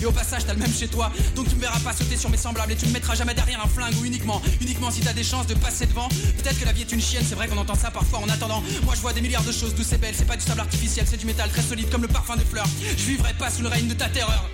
Et au passage, t'as le même chez toi. Donc tu me verras pas sauter sur mes semblables et tu me mettras jamais derrière un flingue ou uniquement, uniquement si t'as des chances de passer devant. Peut-être que la vie est une chienne, c'est vrai qu'on entend ça parfois en attendant. Moi je vois des milliards de choses douces et belles, c'est pas du sable artificiel, c'est du métal très solide comme le parfum des fleurs. Je vivrai pas sous le règne de ta terreur.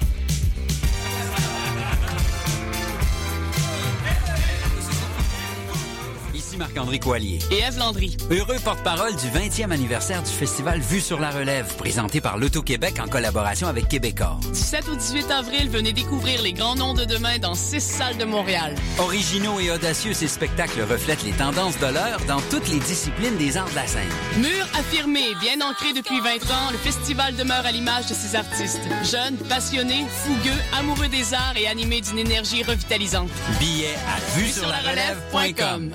Marc-André Coallier. Et Eve Landry. Heureux porte-parole du 20e anniversaire du festival Vue sur la relève, présenté par l'Auto-Québec en collaboration avec Québecor. Du 7 au 18 avril, venez découvrir les grands noms de demain dans six salles de Montréal. Originaux et audacieux, ces spectacles reflètent les tendances de l'heure dans toutes les disciplines des arts de la scène. Mur affirmé, bien ancré depuis 20 ans, le festival demeure à l'image de ses artistes. Jeunes, passionnés, fougueux, amoureux des arts et animés d'une énergie revitalisante. Billets à vue sur la relève.com.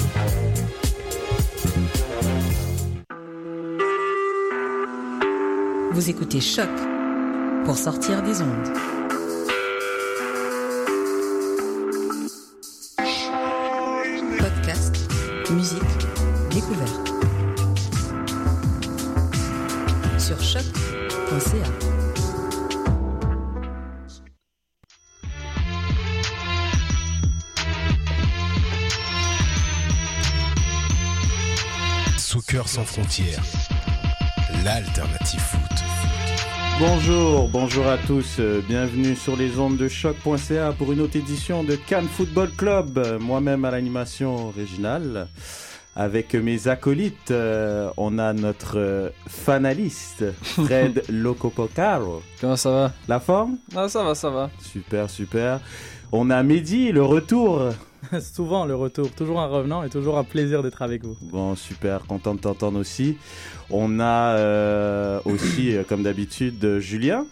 Vous écoutez Choc pour sortir des ondes. Podcast, musique, découverte. Sur choc.ca. Soccer sans frontières, l'alternative foot. Bonjour, bonjour à tous, euh, bienvenue sur les ondes de choc.ca pour une autre édition de Cannes Football Club, moi-même à l'animation originale. Avec mes acolytes, euh, on a notre euh, fanaliste, Fred Locopocaro. Comment ça va? La forme? Ah, ça va, ça va. Super, super. On a Mehdi, le retour. Souvent le retour, toujours un revenant et toujours un plaisir d'être avec vous. Bon, super, content de t'entendre aussi. On a euh, aussi, euh, comme d'habitude, euh, Julien.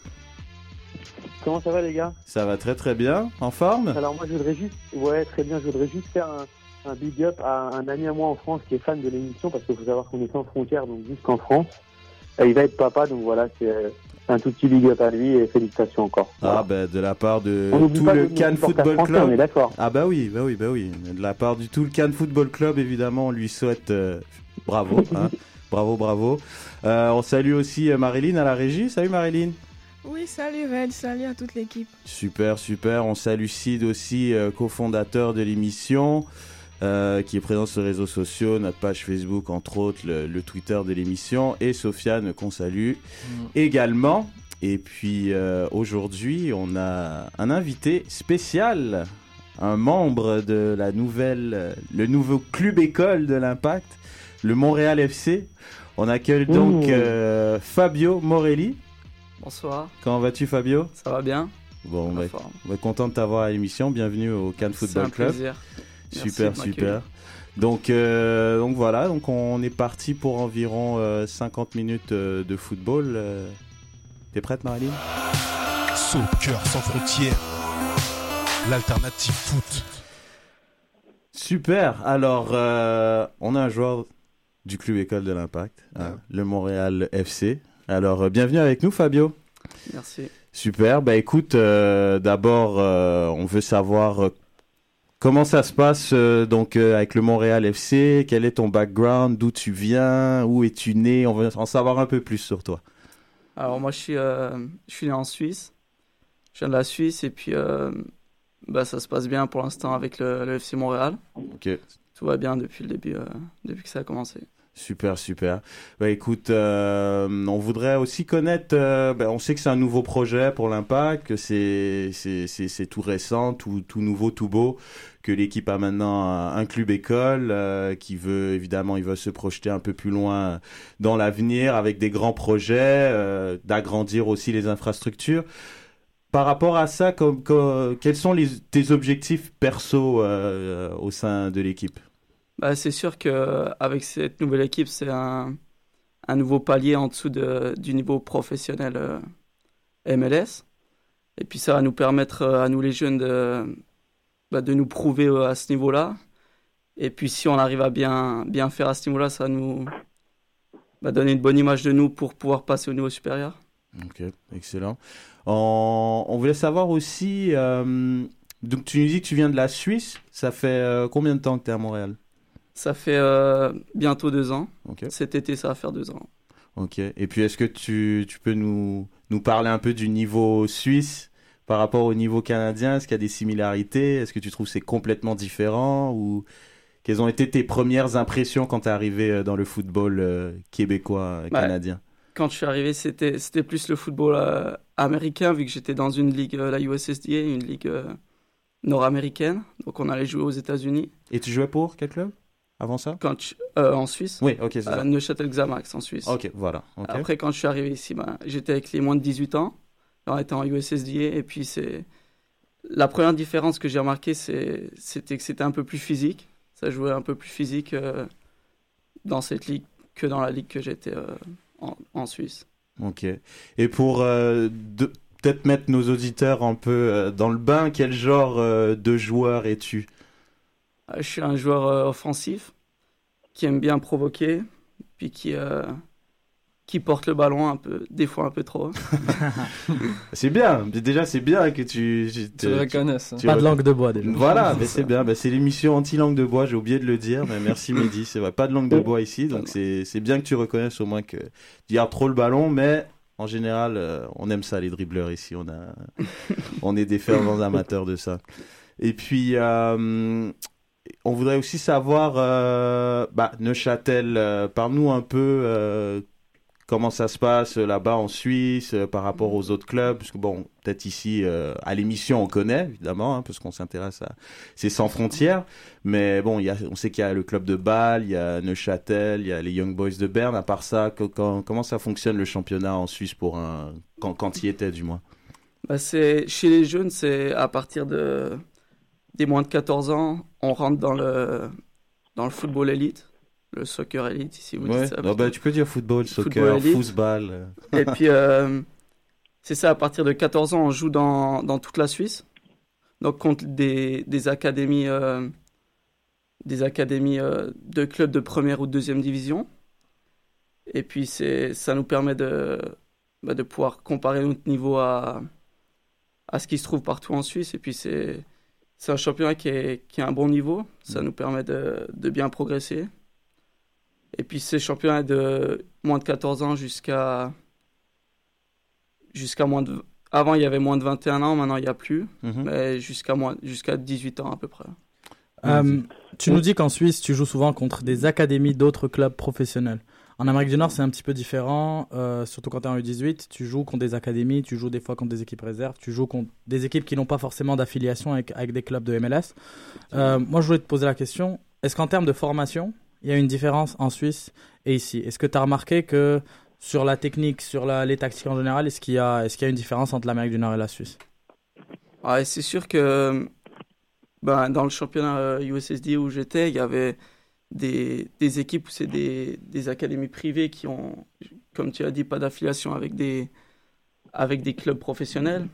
Comment ça va les gars? Ça va très très bien. En forme? Alors moi je voudrais juste, ouais très bien, je voudrais juste faire un, un big up à un ami à moi en France qui est fan de l'émission parce qu'il faut savoir qu'on est sans frontières donc jusqu'en France. Et il va être papa donc voilà c'est euh, un tout petit big up à lui et félicitations encore. Ah ben de la part de On tout le Cannes Football français, Club. on est d'accord. Ah bah oui, bah oui, bah oui. De la part du tout le Cannes Football Club, évidemment, on lui souhaite euh, bravo, hein. bravo, bravo. Euh, on salue aussi euh, Marilyn à la régie. Salut Marilyn. Oui, salut Red, salut à toute l'équipe. Super, super. On salue Sid aussi, euh, cofondateur de l'émission, euh, qui est présent sur les réseaux sociaux, notre page Facebook, entre autres, le, le Twitter de l'émission, et Sofiane qu'on salue également. Et puis euh, aujourd'hui, on a un invité spécial, un membre de la nouvelle, le nouveau club école de l'Impact, le Montréal FC. On accueille donc euh, Fabio Morelli. Bonsoir, Comment vas-tu, Fabio? Ça va bien? Bon, En bah, on est content de t'avoir à l'émission. Bienvenue au Cannes C'est Football un Club. plaisir. Merci Super, super. Donc, euh, donc voilà, donc on est parti pour environ euh, 50 minutes euh, de football. euh. T'es prête, Marilyn? Soccer sans frontières, l'alternative foot. Super. Alors, euh, on a un joueur du club école de l'Impact, hein, le Montréal FC. Alors, euh, bienvenue avec nous, Fabio. Merci. Super. Bah écoute, euh, d'abord, euh, on veut savoir euh, comment ça se passe euh, donc euh, avec le Montréal FC. Quel est ton background? D'où tu viens? Où es-tu né? On veut en savoir un peu plus sur toi. Alors moi je suis, euh, je suis né en Suisse. Je viens de la Suisse et puis bah, ça se passe bien pour l'instant avec le, le FC Montréal. Ok. Tout va bien depuis le début, depuis que ça a commencé. Super, super. Bah écoute, euh, on voudrait aussi connaître. euh, bah, on sait que c'est un nouveau projet pour l'Impact, que c'est tout récent, tout nouveau, tout beau, que l'équipe a maintenant un, club école euh, qui veut évidemment, il veut se projeter un peu plus loin dans l'avenir avec des grands projets, d'agrandir aussi les infrastructures. Par rapport à ça, comme, quels sont les, tes objectifs perso au sein de l'équipe? Bah, c'est sûr que avec cette nouvelle équipe, c'est un, nouveau palier en dessous de, du niveau professionnel euh, MLS. Et puis ça va nous permettre à nous les jeunes de, bah, de nous prouver à ce niveau-là. Et puis si on arrive à bien, bien faire à ce niveau-là, ça va nous bah, donner une bonne image de nous pour pouvoir passer au niveau supérieur. Ok, excellent. On, on voulait savoir aussi, euh, donc tu nous dis que tu viens de la Suisse, ça fait euh, combien de temps que tu es à Montréal? Ça fait euh, bientôt deux ans. Cet été, ça va faire deux ans. Ok, et puis est-ce que tu, tu peux nous, nous parler un peu du niveau suisse par rapport au niveau canadien? Est-ce qu'il y a des similarités? Est-ce que tu trouves que c'est complètement différent? Ou quelles ont été tes premières impressions quand tu es arrivé euh, dans le football euh, québécois, Bah, canadien? Quand je suis arrivé, c'était c'était plus le football euh, américain, vu que j'étais dans une ligue, la USSDA, une ligue nord-américaine. Donc on allait jouer aux États-Unis. Et tu jouais pour quel club? Avant ça Quand je- euh, En Suisse. Oui, ok, c'est à ça. Neuchâtel Xamax, en Suisse. Ok, voilà. Après, quand je suis arrivé ici, ben, j'étais avec les moins de 18 ans. On était en USSDA. Et puis, c'est. La première différence que j'ai remarqué, c'est- c'était que c'était un peu plus physique. Ça jouait un peu plus physique euh, dans cette ligue que dans la ligue que j'étais euh, en, en Suisse. Ok. Et pour euh, de- peut-être mettre nos auditeurs un peu euh, dans le bain, quel genre euh, de joueur es-tu? Euh, Je suis un joueur euh, offensif qui aime bien provoquer, puis qui, euh, qui porte le ballon un peu, des fois un peu trop. C'est bien. Déjà, c'est bien que tu. Tu, le reconnaisses, hein. Pas de langue de bois, déjà. Voilà, mais c'est bien. C'est l'émission anti-langue de bois. J'ai oublié de le dire, mais merci Mehdi. C'est vrai, pas de langue de bois ici, donc c'est c'est bien que tu reconnaisses au moins que tu gardes trop le ballon, mais. En général, euh, on aime ça les dribbleurs ici. On a, on est des fervents amateurs de ça. Et puis, euh, on voudrait aussi savoir, euh, bah, Neuchâtel, euh, parle-nous un peu euh, comment ça se passe euh, là-bas en Suisse par rapport aux autres clubs. Parce que bon, peut-être ici, à l'émission, on connaît, évidemment, hein, parce qu'on s'intéresse à... C'est sans frontières. Mais bon, y a, on sait qu'il y a le club de Bâle, il y a Neuchâtel, il y a les Young Boys de Berne. À part ça, comment ça fonctionne le championnat en Suisse pour un... Quand, quand y était, du moins? Bah, chez les jeunes, c'est à partir de des moins de 14 ans, on rentre dans le dans le football élite, le soccer élite si vous Ouais. dites ça. Non, bah, tu peux dire football, soccer, Football. Et puis euh, c'est ça, à partir de 14 ans, on joue dans dans toute la Suisse, donc contre des des académies euh, des académies euh, de clubs de première ou de deuxième division. Et puis ça nous permet de bah, de pouvoir comparer notre niveau à à ce qui se trouve partout en Suisse. Et puis c'est c'est un championnat qui est qui a un bon niveau. Ça nous permet de de bien progresser. Et puis ces championnats de moins de 14 ans jusqu'à jusqu'à moins de avant il y avait moins de 21 ans, maintenant il n'y a plus, Mhm. mais jusqu'à moins jusqu'à 18 ans à peu près. Euh, tu nous dis qu'en Suisse, tu joues souvent contre des académies d'autres clubs professionnels. En Amérique du Nord, c'est un petit peu différent, euh, surtout quand tu es en U18. Tu joues contre des académies, tu joues des fois contre des équipes réserves, tu joues contre des équipes qui n'ont pas forcément d'affiliation avec, avec des clubs de MLS. Euh, moi, je voulais te poser la question est-ce qu'en termes de formation, il y a une différence en Suisse et ici? Est-ce que tu as remarqué que sur la technique, sur la- les tactiques en général, est-ce qu'il y, a- est-ce qu'il y a une différence entre l'Amérique du Nord et la Suisse? Ouais, c'est sûr que ben, dans le championnat euh, USSD où j'étais, il y avait des, des équipes où c'est des, des académies privées qui ont, comme tu as dit, pas d'affiliation avec des, avec des clubs professionnels.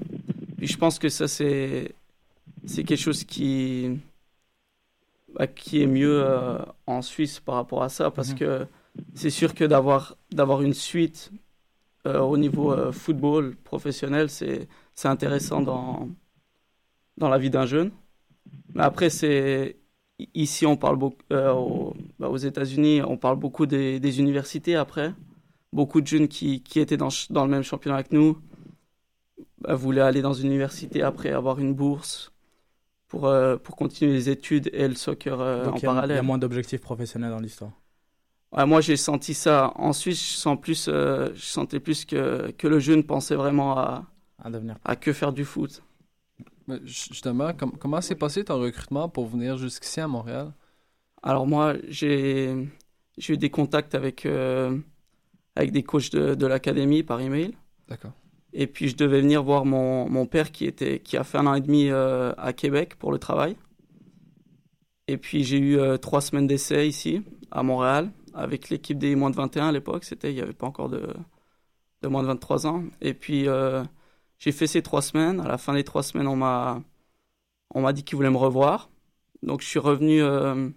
Puis je pense que ça, c'est, c'est quelque chose qui, bah, qui est mieux euh, en Suisse par rapport à ça, parce que c'est sûr que d'avoir, d'avoir une suite euh, au niveau euh, football professionnel, c'est, c'est intéressant dans, dans la vie d'un jeune. Mais après, c'est ici, on parle beaucoup euh, bah, aux États-Unis, on parle beaucoup des, des universités. Après, beaucoup de jeunes qui, qui étaient dans, le même championnat que nous bah, voulaient aller dans une université après avoir une bourse pour euh, pour continuer les études et le soccer euh, Donc en a- il y, parallèle. a moins d'objectifs professionnels dans l'histoire. Ouais, moi, j'ai senti ça. En Suisse, je sens plus, je sentais plus que que le jeune pensait vraiment à À devenir. à que faire du foot. Justement, com- comment s'est passé ton recrutement pour venir jusqu'ici à Montréal? Alors moi, j'ai j'ai eu des contacts avec, euh, avec des coachs de, de l'académie par email. D'accord. Et puis je devais venir voir mon, mon père qui, était, qui a fait un an et demi euh, à Québec pour le travail. Et puis j'ai eu euh, trois semaines d'essai ici, à Montréal, avec l'équipe des moins de 21 à l'époque. C'était, il n'y avait pas encore de, de moins de 23 ans. Et puis euh, j'ai fait ces trois semaines. À la fin des trois semaines, on m'a, on m'a dit qu'ils voulaient me revoir. Donc je suis revenu euh,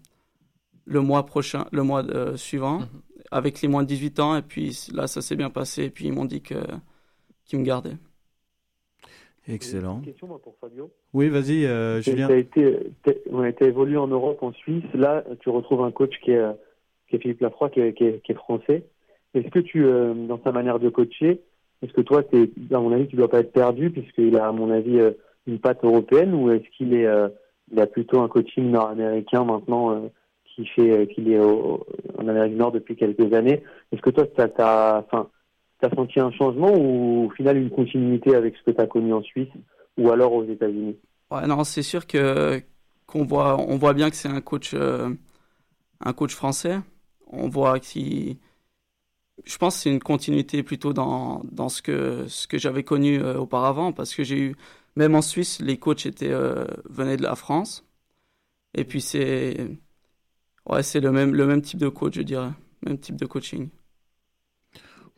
le mois prochain, le mois euh, suivant, avec les moins de 18 ans. Et puis là, ça s'est bien passé. Et puis ils m'ont dit que, qu'ils me gardaient. Excellent. Une question moi, pour Fabio. Oui, vas-y, euh, Tu Julien. as été, ouais, évolué en Europe, en Suisse. Là, tu retrouves un coach qui est, qui est Philippe Lafroy, qui est, qui est- qui est français. Est-ce que tu, euh, dans sa manière de coacher, est-ce que toi, t'es, à mon avis, tu dois pas être perdu puisqu'il a, à mon avis, euh, une patte européenne ou est-ce qu'il est, euh, il a plutôt un coaching nord-américain maintenant euh, qui fait, qu'il est en Amérique du Nord depuis quelques années? Est-ce que toi, t'as, t'as, enfin, t'as senti un changement ou au final une continuité avec ce que tu as connu en Suisse ou alors aux États-Unis? Non, c'est sûr que qu'on voit, on voit bien que c'est un coach, un coach français. On voit qu'il, je pense, que c'est une continuité plutôt dans dans ce que ce que j'avais connu euh, auparavant, parce que j'ai eu, même en Suisse, les coachs étaient euh, venaient de la France. Et puis c'est, ouais, c'est le même le même type de coach, je dirais, même type de coaching.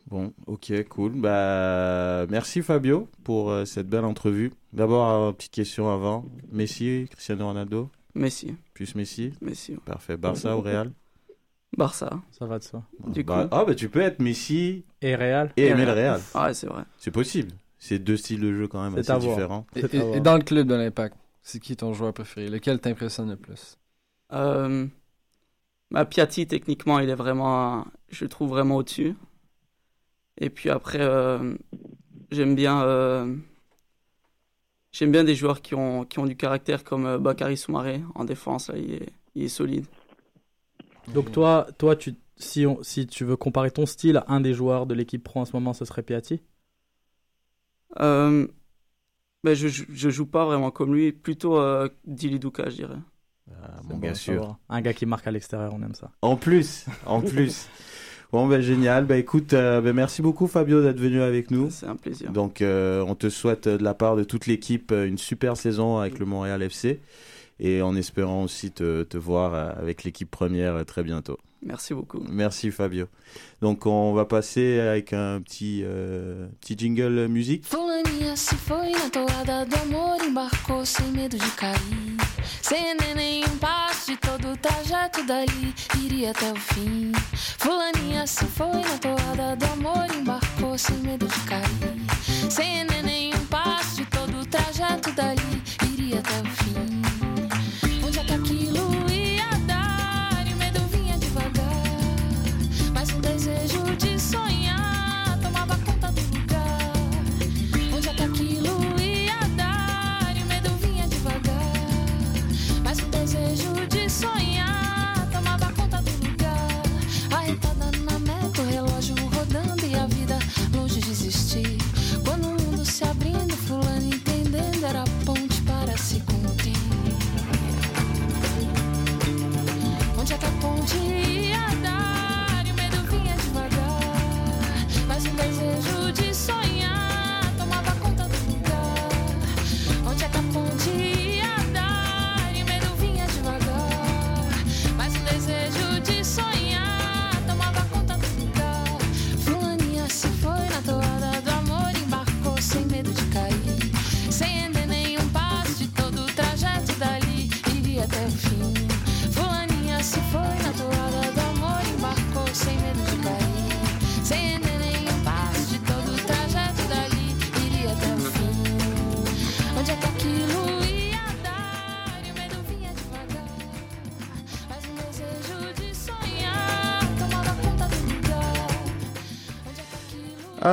Bon, ok, cool. Bah, merci Fabio pour euh, cette belle entrevue. D'abord, une petite question avant. Messi, Cristiano Ronaldo? Messi. Plus Messi? Messi. Parfait. Barça ou Real? Barça. Ça va de soi. Du Bah, coup. Ah, bah tu peux être Messi Et Real. et Et aimer le Real. Real. Ouais, c'est vrai. C'est possible. C'est deux styles de jeu quand même C'est assez différents. Et dans le club de l'Impact, c'est qui ton joueur préféré? Lequel t'impressionne le plus? Euh, bah, Piatti, techniquement, il est vraiment, je le trouve vraiment au-dessus. Et puis après, euh, j'aime bien, euh, j'aime bien des joueurs qui ont, qui ont du caractère comme euh, Bakary Soumaré en défense. Là, il, est, il est solide. Donc toi, toi tu, si, on, si tu veux comparer ton style à un des joueurs de l'équipe pro en ce moment, ce serait Piatti? Euh, ben, je, je je joue pas vraiment comme lui, plutôt euh, Dili Douka, je dirais. Ah, bon à sûr. savoir. Un gars qui marque à l'extérieur, on aime ça. En plus, en plus. Bon, bah génial. Bah écoute, euh, bah, merci beaucoup Fabio d'être venu avec nous. C'est un plaisir. Donc, euh, on te souhaite de la part de toute l'équipe une super saison avec le Montréal FC et en espérant aussi te, te voir euh, avec l'équipe première euh, très bientôt. Merci beaucoup. Merci Fabio. Donc, on va passer avec un petit, euh, petit jingle musique. Fulaninha se foi na toada do amor, embarcou sem medo de cair. Sem nenhum passo de todo o trajeto dali, iria até o fim. Fulaninha se foi na toada do amor, embarcou sem medo de cair. Sem nenhum passo de todo o trajeto dali, iria até o fim.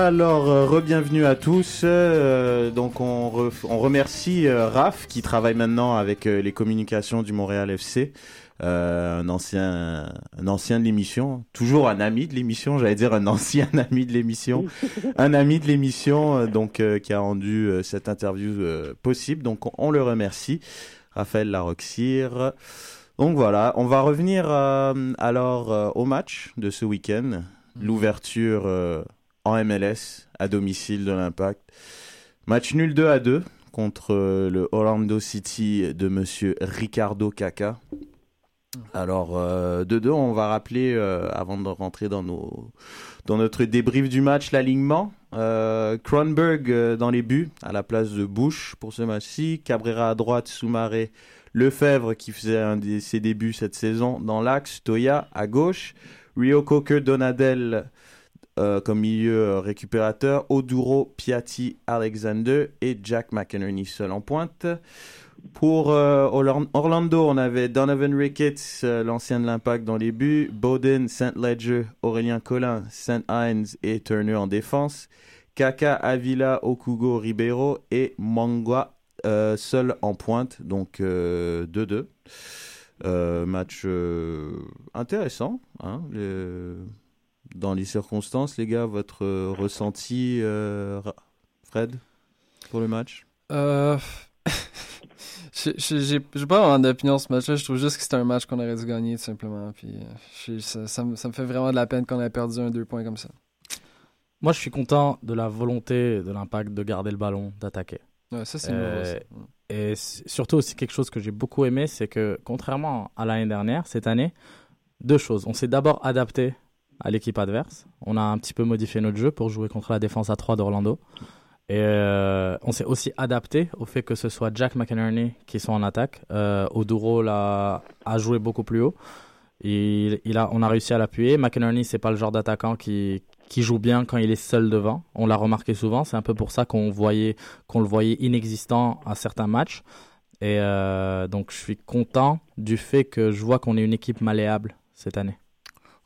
Alors, euh, re-bienvenue à tous. Euh, donc, on, re- on remercie euh, Raph qui travaille maintenant avec euh, les communications du Montréal FC. Un ancien, un ancien de l'émission, toujours un ami de l'émission, j'allais dire un ancien ami de l'émission, un ami de l'émission, donc qui a rendu cette interview possible. Donc, on, on le remercie, Raphaël Laroxir. Donc voilà, on va revenir alors au match de ce week-end, l'ouverture euh, en MLS à domicile de l'Impact. Match nul 2 à 2 contre euh, le Orlando City de monsieur Ricardo Caca. Alors, euh, 2-2, on va rappeler, euh, avant de rentrer dans, nos, dans notre débrief du match, l'alignement. Kronberg euh, dans les buts à la place de Bush pour ce match-ci. Cabrera à droite, Soumaré, Lefebvre qui faisait un de ses débuts cette saison dans l'axe, Toya à gauche, Rio Coker, Donadel euh, comme milieu récupérateur, Oduro, Piatti, Alexander et Jack McInerney seul en pointe. Pour euh, Orla- Orlando, on avait Donovan Ricketts, euh, l'ancien de l'Impact dans les buts, Bowden, St. Ledger, Aurélien Collin, St. Hines et Turner en défense, Kaka, Avila, Okugo, Ribeiro et Mangwa euh, seul en pointe, donc euh, 2-2. Euh, match intéressant, hein, dans les circonstances, les gars, votre euh, ressenti, euh, Fred, pour le match? Euh... j'ai- pas vraiment d'opinion sur ce match-là. Je trouve juste que c'était un match qu'on aurait dû gagner, tout simplement. Puis euh, ça, ça me, ça me fait vraiment de la peine qu'on ait perdu un deux points comme ça. Moi, je suis content de la volonté de l'impact de garder le ballon, d'attaquer. Ouais, ça, c'est nouveau, ça. Et surtout aussi quelque chose que j'ai beaucoup aimé, c'est que contrairement à l'année dernière, cette année, deux choses. On s'est d'abord adapté à l'équipe adverse. On a un petit peu modifié notre jeu pour jouer contre la défense à 3 d'Orlando. Et euh, on s'est aussi adapté au fait que ce soit Jack McInerney qui soit en attaque. Euh, Oduro a joué beaucoup plus haut. Il, a, on a réussi à l'appuyer. McInerney, c'est pas le genre d'attaquant qui, qui joue bien quand il est seul devant. On l'a remarqué souvent. C'est un peu pour ça qu'on voyait, qu'on le voyait inexistant à certains matchs. Et euh, donc, je suis content du fait que je vois qu'on est une équipe malléable cette année.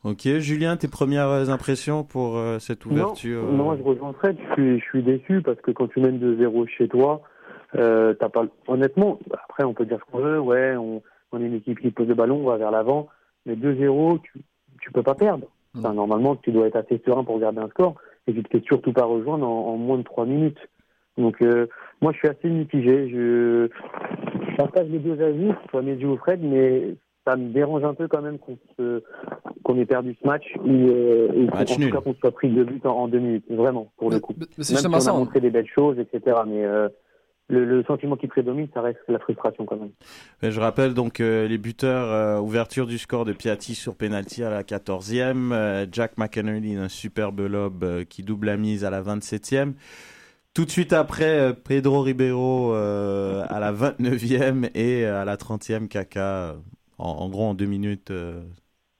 Ok, Julien, tes premières euh, impressions pour euh, cette ouverture Non, non, je rejoins Fred. Je suis, je suis déçu parce que quand tu mènes de 0 chez toi, euh, t'as pas. Honnêtement, après on peut dire ce qu'on veut. Ouais, on, on est une équipe qui pose le ballon, on va vers l'avant. Mais 2-0, tu, tu peux pas perdre. Enfin, normalement, tu dois être assez serein pour garder un score et tu te fais surtout pas rejoindre en, en moins de 3 minutes. Donc, euh, moi, je suis assez mitigé. Je, je partage les deux avis, soit Mehdi ou Fred, mais ça me dérange un peu quand même qu'on se- qu'on ait perdu ce match ou, euh, Match en tout nul. cas qu'on soit pris deux buts en, en deux minutes, vraiment, pour le coup. mais Même si on a on- montré des belles choses, etc. Mais euh, le, le sentiment qui prédomine, ça reste la frustration quand même. Mais je rappelle donc euh, les buteurs, euh, ouverture du score de Piatti sur penalty à la 14e, euh, Jack McInerney un superbe lob qui double la mise à la 27e. Tout de suite après, Pedro Ribeiro à la 29e et à la 30e, Kaka, en, en gros en deux minutes, euh,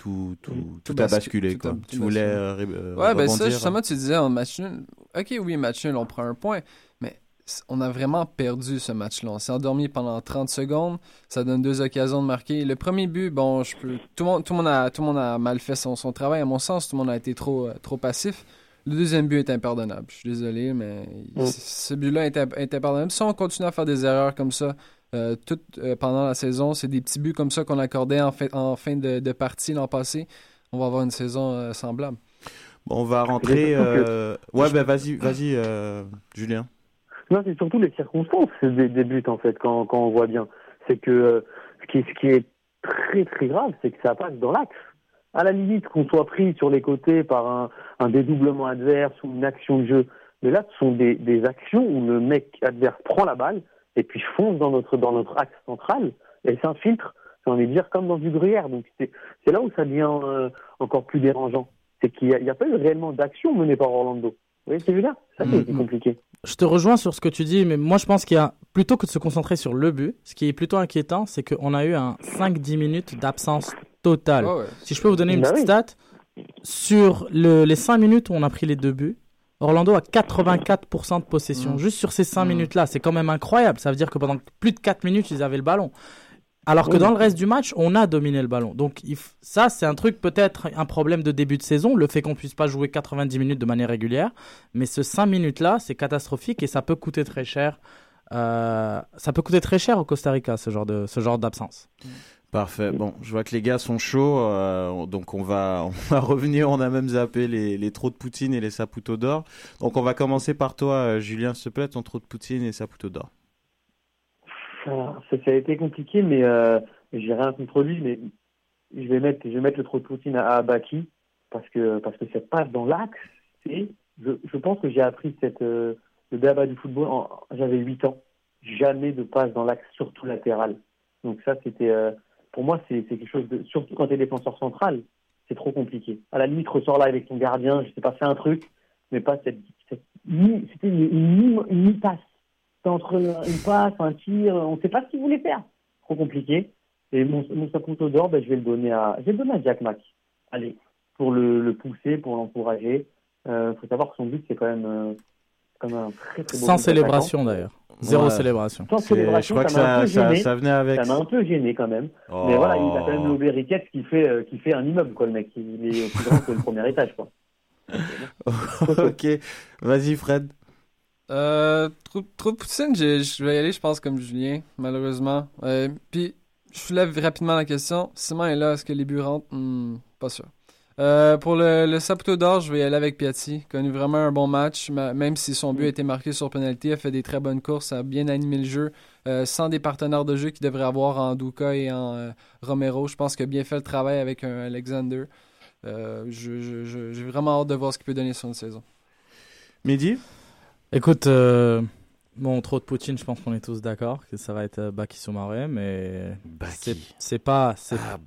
tout, tout, tout, a bascu- basculé. quoi. tout Tu voulais euh, euh, Ouais, ben ça, justement, tu disais en match nul. Ok, oui, match nul, on prend un point. Mais on a vraiment perdu ce match-là. On s'est endormi pendant 30 secondes. Ça donne deux occasions de marquer. Le premier but, bon, je peux. Tout le monde, tout le monde, a, tout le monde a mal fait son, son travail, à mon sens. Tout le monde a été trop, euh, trop passif. Le deuxième but est impardonnable. Je suis désolé, mais Mm. ce but-là est, imp- est impardonnable. Si on continue à faire des erreurs comme ça euh, tout, euh, pendant la saison, c'est des petits buts comme ça qu'on accordait en, fin- en fin de, de partie l'an passé. On va avoir une saison euh, semblable. Bon, on va rentrer. que- euh, Ouais, ben vas-y, vas-y, euh, Julien. Non, c'est surtout les circonstances des, des buts, en fait, quand, quand on voit bien. C'est que ce, qui, ce qui est très très grave, c'est que ça passe dans l'axe. À la limite, qu'on soit pris sur les côtés par un, un dédoublement adverse ou une action de jeu. Mais là, ce sont des, des actions où le mec adverse prend la balle et puis fonce dans notre, dans notre axe central et s'infiltre, j'ai envie de dire, comme dans du gruyère. Donc c'est c'est là où ça devient euh, encore plus dérangeant. C'est qu'il n'y a, il y a pas eu réellement d'action menée par Orlando. Vous voyez ce que je veux dire? C'est ça qui est compliqué. Je te rejoins sur ce que tu dis, mais moi je pense qu'il y a, plutôt que de se concentrer sur le but, ce qui est plutôt inquiétant, c'est qu'on a eu un 5-10 minutes d'absence totale. Ouais. Si je peux vous donner une Bah petite oui. stat, sur le- les 5 minutes où on a pris les deux buts, Orlando a 84% de possession. Mm. Juste sur ces 5 Mm. minutes-là, c'est quand même incroyable. Ça veut dire que pendant plus de 4 minutes, ils avaient le ballon. Alors que Oui. dans le reste du match, on a dominé le ballon. Donc f- ça, c'est un truc peut-être un problème de début de saison, le fait qu'on puisse pas jouer 90 minutes de manière régulière. Mais ce 5 minutes-là, c'est catastrophique et ça peut coûter très cher. Euh, ça peut coûter très cher au Costa Rica, ce genre de ce genre d'absence. Parfait. Bon, je vois que les gars sont chauds, euh, donc on va, on va revenir. On a même zappé les, les trous de poutine et les saputo d'or. Donc on va commencer par toi, euh, Julien, s'il te plaît, ton trou de poutine et saputo d'or. Ça, ça a été compliqué, mais euh, j'ai rien contre lui, mais je vais mettre, je vais mettre le trop de Poutine à, à Baki parce que parce que ça passe dans l'axe. Et je, je pense que j'ai appris cette euh, le béaba du football. en- J'avais 8 ans, jamais de passe dans l'axe, surtout latéral. Donc ça, c'était euh, pour moi, c'est quelque chose de surtout quand tu es défenseur central, c'est trop compliqué. À la limite, ressors là avec ton gardien, je sais pas, fais un truc, mais pas cette. C'était une, une, mi- une mi-passe. Entre une passe, un tir, on ne sait pas ce qu'il voulait faire. Trop compliqué. Et mon, mon Saputo d'or, ben, je vais le donner à, je vais le donner à Jack Mack. Allez, pour le, pousser, pour l'encourager. Il faut savoir que son but, c'est quand même, euh, quand même un très très beau Sans célébration d'ailleurs. Zéro Ouais. célébration. Sans célébration, je crois que ça venait avec. Ça m'a un peu gêné quand même. Oh. Mais voilà, il a quand même lobé Riquette qui fait, euh, qui fait un immeuble, quoi, le mec. Il est plus grand que le premier étage, quoi. ok, vas-y Fred. Euh, trop, trop je, je vais y aller, je pense, comme Julien, malheureusement. Euh, puis, je soulève rapidement la question. Simon est là, est-ce que les buts rentrent? Hmm, Pas sûr. Euh, pour le, le Saputo d'or, je vais y aller avec Piatti. Connu vraiment un bon match, ma- même si son but a été marqué sur penalty, a fait des très bonnes courses, a bien animé le jeu, euh, sans des partenaires de jeu qu'il devrait avoir en Duca et en euh, Romero. Je pense qu'il a bien fait le travail avec un Alexander. Euh, je- je- je- J'ai vraiment hâte de voir ce qu'il peut donner sur une saison. Mehdi? Écoute, euh, bon, trop de Poutine, je pense qu'on est tous d'accord que ça va être euh, Baki Soumaré, mais c'est c'est pas c'est Ah,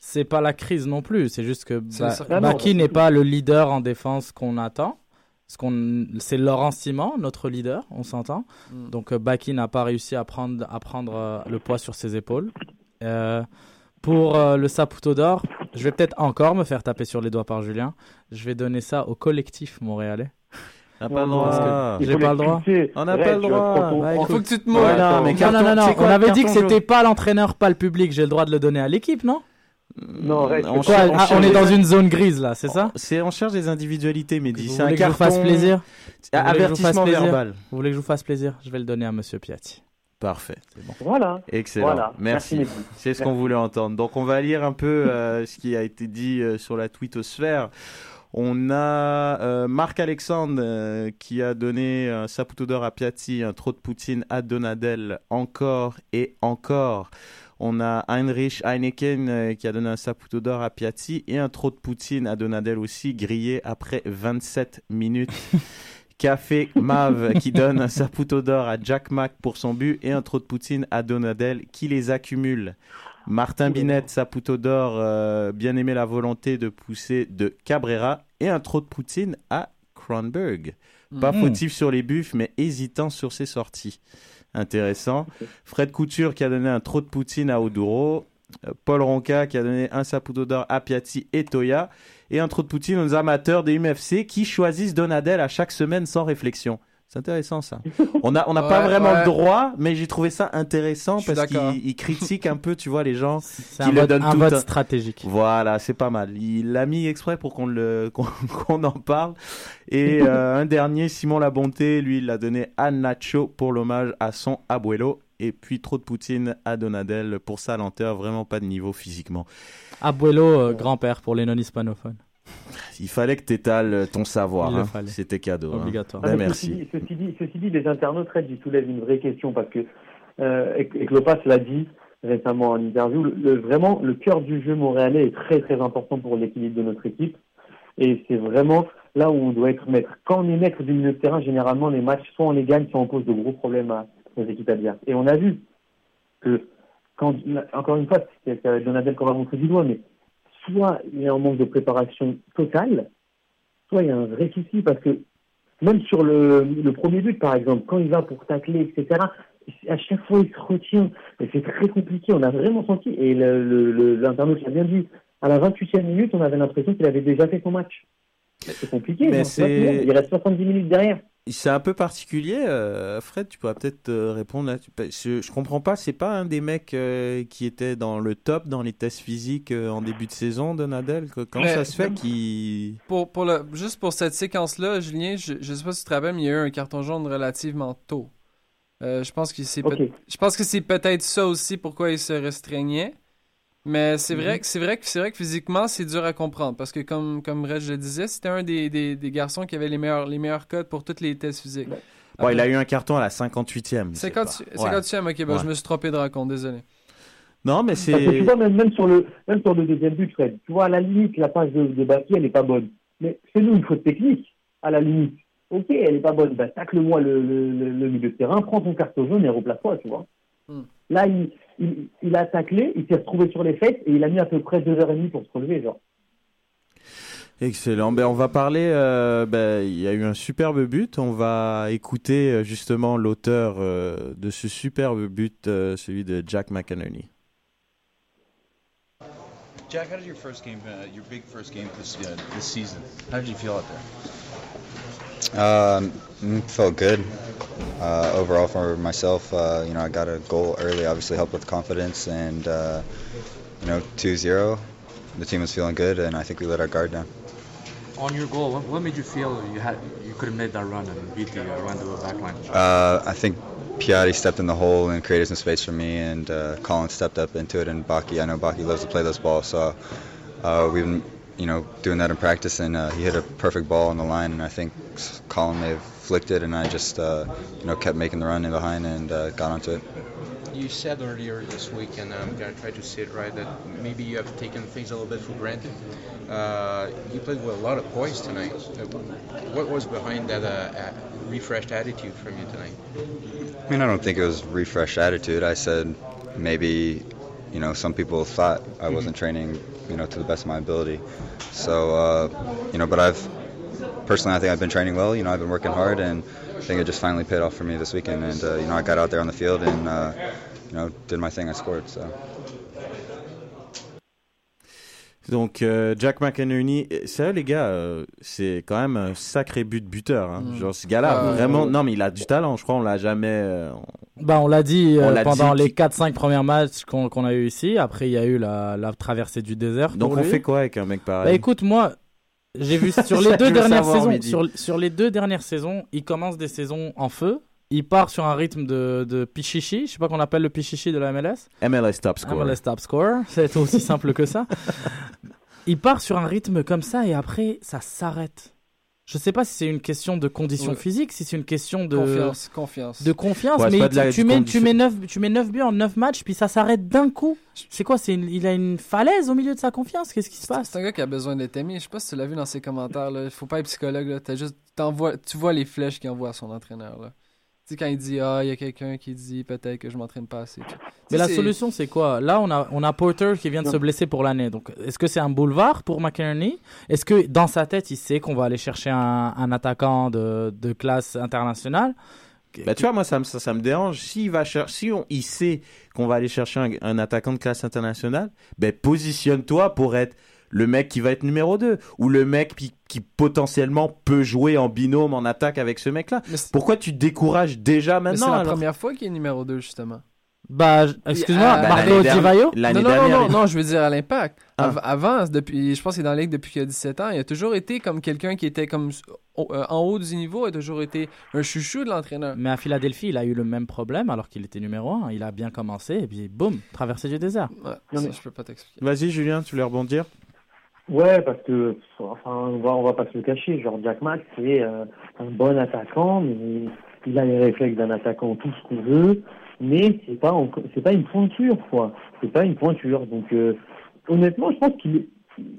c'est pas la crise non plus. C'est juste que Ba-. Baki n'est pas le leader en défense qu'on attend. Ce qu'on, c'est Laurent Simon, notre leader, on s'entend. Mm. Donc euh, Baki n'a pas réussi à prendre, à prendre euh, le poids sur ses épaules. Euh, pour euh, le Saputo d'or, je vais peut-être encore me faire taper sur les doigts par Julien. Je vais donner ça au collectif montréalais. On n'a pas le droit. J'ai pas le droit. On n'a pas le droit. Écoute. Faut que tu te mouilles. non, mais Carton- non, non, non, On avait dit que c'était pas l'entraîneur, pas le public. J'ai le droit de le donner à l'équipe, non? Non, reste. On Quoi, cherche- ah, on est dans une zone grise là, c'est ça? C'est on cherche des individualités. Vous C'est un voulez que je vous carton. fasse plaisir? Vous voulez que je vous fasse Avertissement plaisir? verbal. Vous voulez que je vous fasse plaisir? Je vais le donner à Monsieur Piatti. Parfait. Bon. Voilà. Excellent. Voilà. Merci. C'est ce qu'on voulait entendre. Donc, on va lire un peu euh, ce qui a été dit euh, sur la twittosphère. On a euh, Marc Alexandre euh, qui a donné un Saputo d'or à Piatti, un trop de Poutine à Donadel, encore et encore. On a Heinrich Heineken euh, qui a donné un Saputo d'or à Piatti et un trop de Poutine à Donadel aussi, grillé après 27 minutes. Café Mav qui donne un Saputo d'or à Jack Mack pour son but et un trop de Poutine à Donadel qui les accumule. Martin Binet, Saputo d'or, euh, bien aimé la volonté de pousser de Cabrera et un trop de Poutine à Kronberg. Pas Mhm. fautif sur les buffs, mais hésitant sur ses sorties. Intéressant. Fred Couture qui a donné un trop de Poutine à Oduro. Euh, Paul Ronca qui a donné un Saputo d'or à Piatti et Toya. Et un trop de Poutine aux amateurs des UMFC qui choisissent Donadel à chaque semaine sans réflexion. C'est intéressant ça. On n'a on n'a pas vraiment ouais. le droit, mais j'ai trouvé ça intéressant parce qu'il il critique un peu, tu vois, les gens C'est qui un le vote, donnent un tout vote un- stratégique. Voilà, c'est pas mal. Il l'a mis exprès pour qu'on le qu'on qu'on en parle. Et euh, un dernier, Simon La Bonté, lui, il l'a donné à Nacho pour l'hommage à son abuelo. Et puis trop de Poutine à Donadel pour sa lenteur, vraiment pas de niveau physiquement. Abuelo, euh, grand-père pour les non-hispanophones. Il fallait que t'étales ton savoir. Hein. C'était cadeau. hein. Obligatoire. Ah, mais merci. Ceci dit, ceci dit, ceci dit, les internautes, ils soulèvent une vraie question parce que, euh, et, et Klopas l'a dit récemment en interview, le, le- vraiment, le cœur du jeu montréalais est très très important pour l'équilibre de notre équipe. Et c'est vraiment là où on doit être maître. Quand on est maître du milieu de terrain, généralement, les matchs, soit on les gagne, soit on pose de gros problèmes à nos équipes adverses. Et on a vu que, quand, encore une fois, c'est c'est avec Donadel qu'on va montrer du doigt, mais soit il y a un manque de préparation totale, soit il y a un vrai souci parce que même sur le, le premier but, par exemple, quand il va pour tacler, etc., à chaque fois il se retient. Et c'est très compliqué. On a vraiment senti, et l'internaute l'a bien dit, à la 28e minute, on avait l'impression qu'il avait déjà fait son match. C'est compliqué. Mais. Il reste 70 minutes derrière. C'est un peu particulier, euh, Fred. Tu pourras peut-être euh, répondre là. Tu- Je, je comprends pas. C'est pas un des mecs euh, qui était dans le top dans les tests physiques euh, en début de saison, Donadel. que- Comment Mais- ça se fait qu'il Pour, pour le, juste pour cette séquence-là, Julien, je, je sais pas si tu te rappelles, mais il y a eu un carton jaune relativement tôt. Euh, je pense que c'est peut- Ok. je pense que c'est peut-être ça aussi pourquoi il se restreignait. Mais c'est vrai Mhm. que c'est vrai que c'est vrai que physiquement c'est dur à comprendre parce que comme comme Reg le disait, c'était un des, des, des garçons qui avait les meilleurs les meilleurs codes pour tous les tests physiques. Bon, il a eu un carton à la 58e. c'est 50 pas- 50e, ok, Ouais. je me suis trompé de raconte, désolé. Non, mais que tu c'est. vois, même, même, sur le, même sur le deuxième but, Fred, tu vois, à la limite, la passe de, de Baki, elle n'est pas bonne. Mais c'est nous une faute technique, à la limite. Ok, elle n'est pas bonne, bah, tacle-moi le, le, le, le milieu de terrain, prends ton carton jaune et replace-toi, tu vois. Hmm. Là, il, il, il a taclé, il s'est retrouvé sur les fesses et il a mis à peu près deux heures et demie pour se relever, genre. Excellent. Ben, on va parler. euh, ben, il y a eu un superbe but. On va écouter euh, justement l'auteur euh, de ce superbe but, euh, celui de Jack McInerney. Jack, how did your first game, uh, your big first game this uh, this season? How did you feel out there? Um, mm, felt good. Uh, overall for myself, uh, you know, I got a goal early, obviously helped with confidence, and uh, you know, 2-0. The team was feeling good, and I think we let our guard down. On your goal, what, what made you feel you had you could have made that run and beat the uh, Rwanda backline? Uh, I think Piatti stepped in the hole and created some space for me, and uh, Colin stepped up into it, and Baki, I know Baki loves to play those balls, so uh, we've been, you know, doing that in practice, and uh, he hit a perfect ball on the line, and I think Colin may have flicked it, and I just, uh, you know, kept making the run in behind and uh, got onto it. You said earlier this week, and I'm going to try to say it right, that maybe you have taken things a little bit for granted. Uh, you played with a lot of poise tonight. Uh, what was behind that uh, refreshed attitude from you tonight? I mean, I don't think it was refreshed attitude. I said maybe, you know, some people thought I wasn't training, you know, to the best of my ability. So, uh, you know, but I've personally, I think I've been training well. You know, I've been working hard, and I think it just finally paid off for me this weekend. And uh, you know, I got out there on the field and, uh, you know, did my thing. I scored. So. Donc euh, Jack c'est vrai les gars, euh, c'est quand même un sacré but buteur. Hein. Mm. Genre ce gars-là, Euh, vraiment, non mais il a du talent. Je crois on l'a jamais. euh, on- Bah, on l'a dit On euh, pendant dit les 4-5 premiers matchs qu'on qu'on a eu ici. Après, il y a eu la, la traversée du désert. Donc on lui. fait quoi avec un mec pareil? Bah écoute, moi, j'ai vu sur les deux dernières savoir, saisons, sur, sur les deux dernières saisons, il commence des saisons en feu. Il part sur un rythme de, de pichichi, je sais pas qu'on appelle le pichichi de la MLS. MLS top score. MLS top score, c'est aussi simple que ça. Il part sur un rythme comme ça et après ça s'arrête. Je sais pas si c'est une question de condition Ouais. physique, si c'est une question de Confiance, confiance. de confiance, Ouais, mais pas de la- tu, mets, tu, mets 9, tu mets 9 buts en 9 matchs, puis ça s'arrête d'un coup. C'est quoi c'est une- Il a une falaise au milieu de sa confiance? Qu'est-ce qui se passe? C'est un gars qui a besoin d'être aimé. Je sais pas si tu l'as vu dans ses commentaires. Là. Faut pas être psychologue. Là. T'as juste, t'envoies- tu vois les flèches qu'il envoie à son entraîneur. Là. Sais, quand il dit Ah, il y a quelqu'un qui dit peut-être que je m'entraîne pas assez. Mais la solution, c'est quoi? Là, on a, on a Porter qui vient de se blesser pour l'année. Donc, est-ce que c'est un boulevard pour McInerney? Est-ce que dans sa tête, il sait qu'on va aller chercher un, un attaquant de, de classe internationale? Bah, tu vois, moi, ça me, ça, ça me dérange. S'il va cher- si on, il sait qu'on va aller chercher un, un attaquant de classe internationale, ben, positionne-toi pour être le mec qui va être numéro 2 ou le mec qui, qui potentiellement peut jouer en binôme en attaque avec ce mec-là. Pourquoi tu te décourages déjà Mais c'est maintenant la alors première fois qu'il est numéro 2, justement. Bah, excuse-moi, Ah, Marco Di dernière- Vaio Non, non, non, non, non, je veux dire à l'impact. Ah. Av- Avant, depuis, je pense qu'il est dans la ligue depuis qu'il a 17 ans. Il a toujours été comme quelqu'un qui était comme au- euh, en haut du niveau, il a toujours été un chouchou de l'entraîneur. Mais à Philadelphie, il a eu le même problème alors qu'il était numéro 1. Il a bien commencé et puis boum, traversée du désert. Ouais, ça, je peux pas t'expliquer. Vas-y, Julien, tu voulais rebondir? Ouais, parce que, enfin, on va, on va pas se le cacher. Genre, Jack Mack, c'est euh, un bon attaquant, mais il a les réflexes d'un attaquant, tout ce qu'on veut, mais c'est pas, c'est pas une pointure, quoi. C'est pas une pointure. Donc, euh, honnêtement, je pense qu'il est,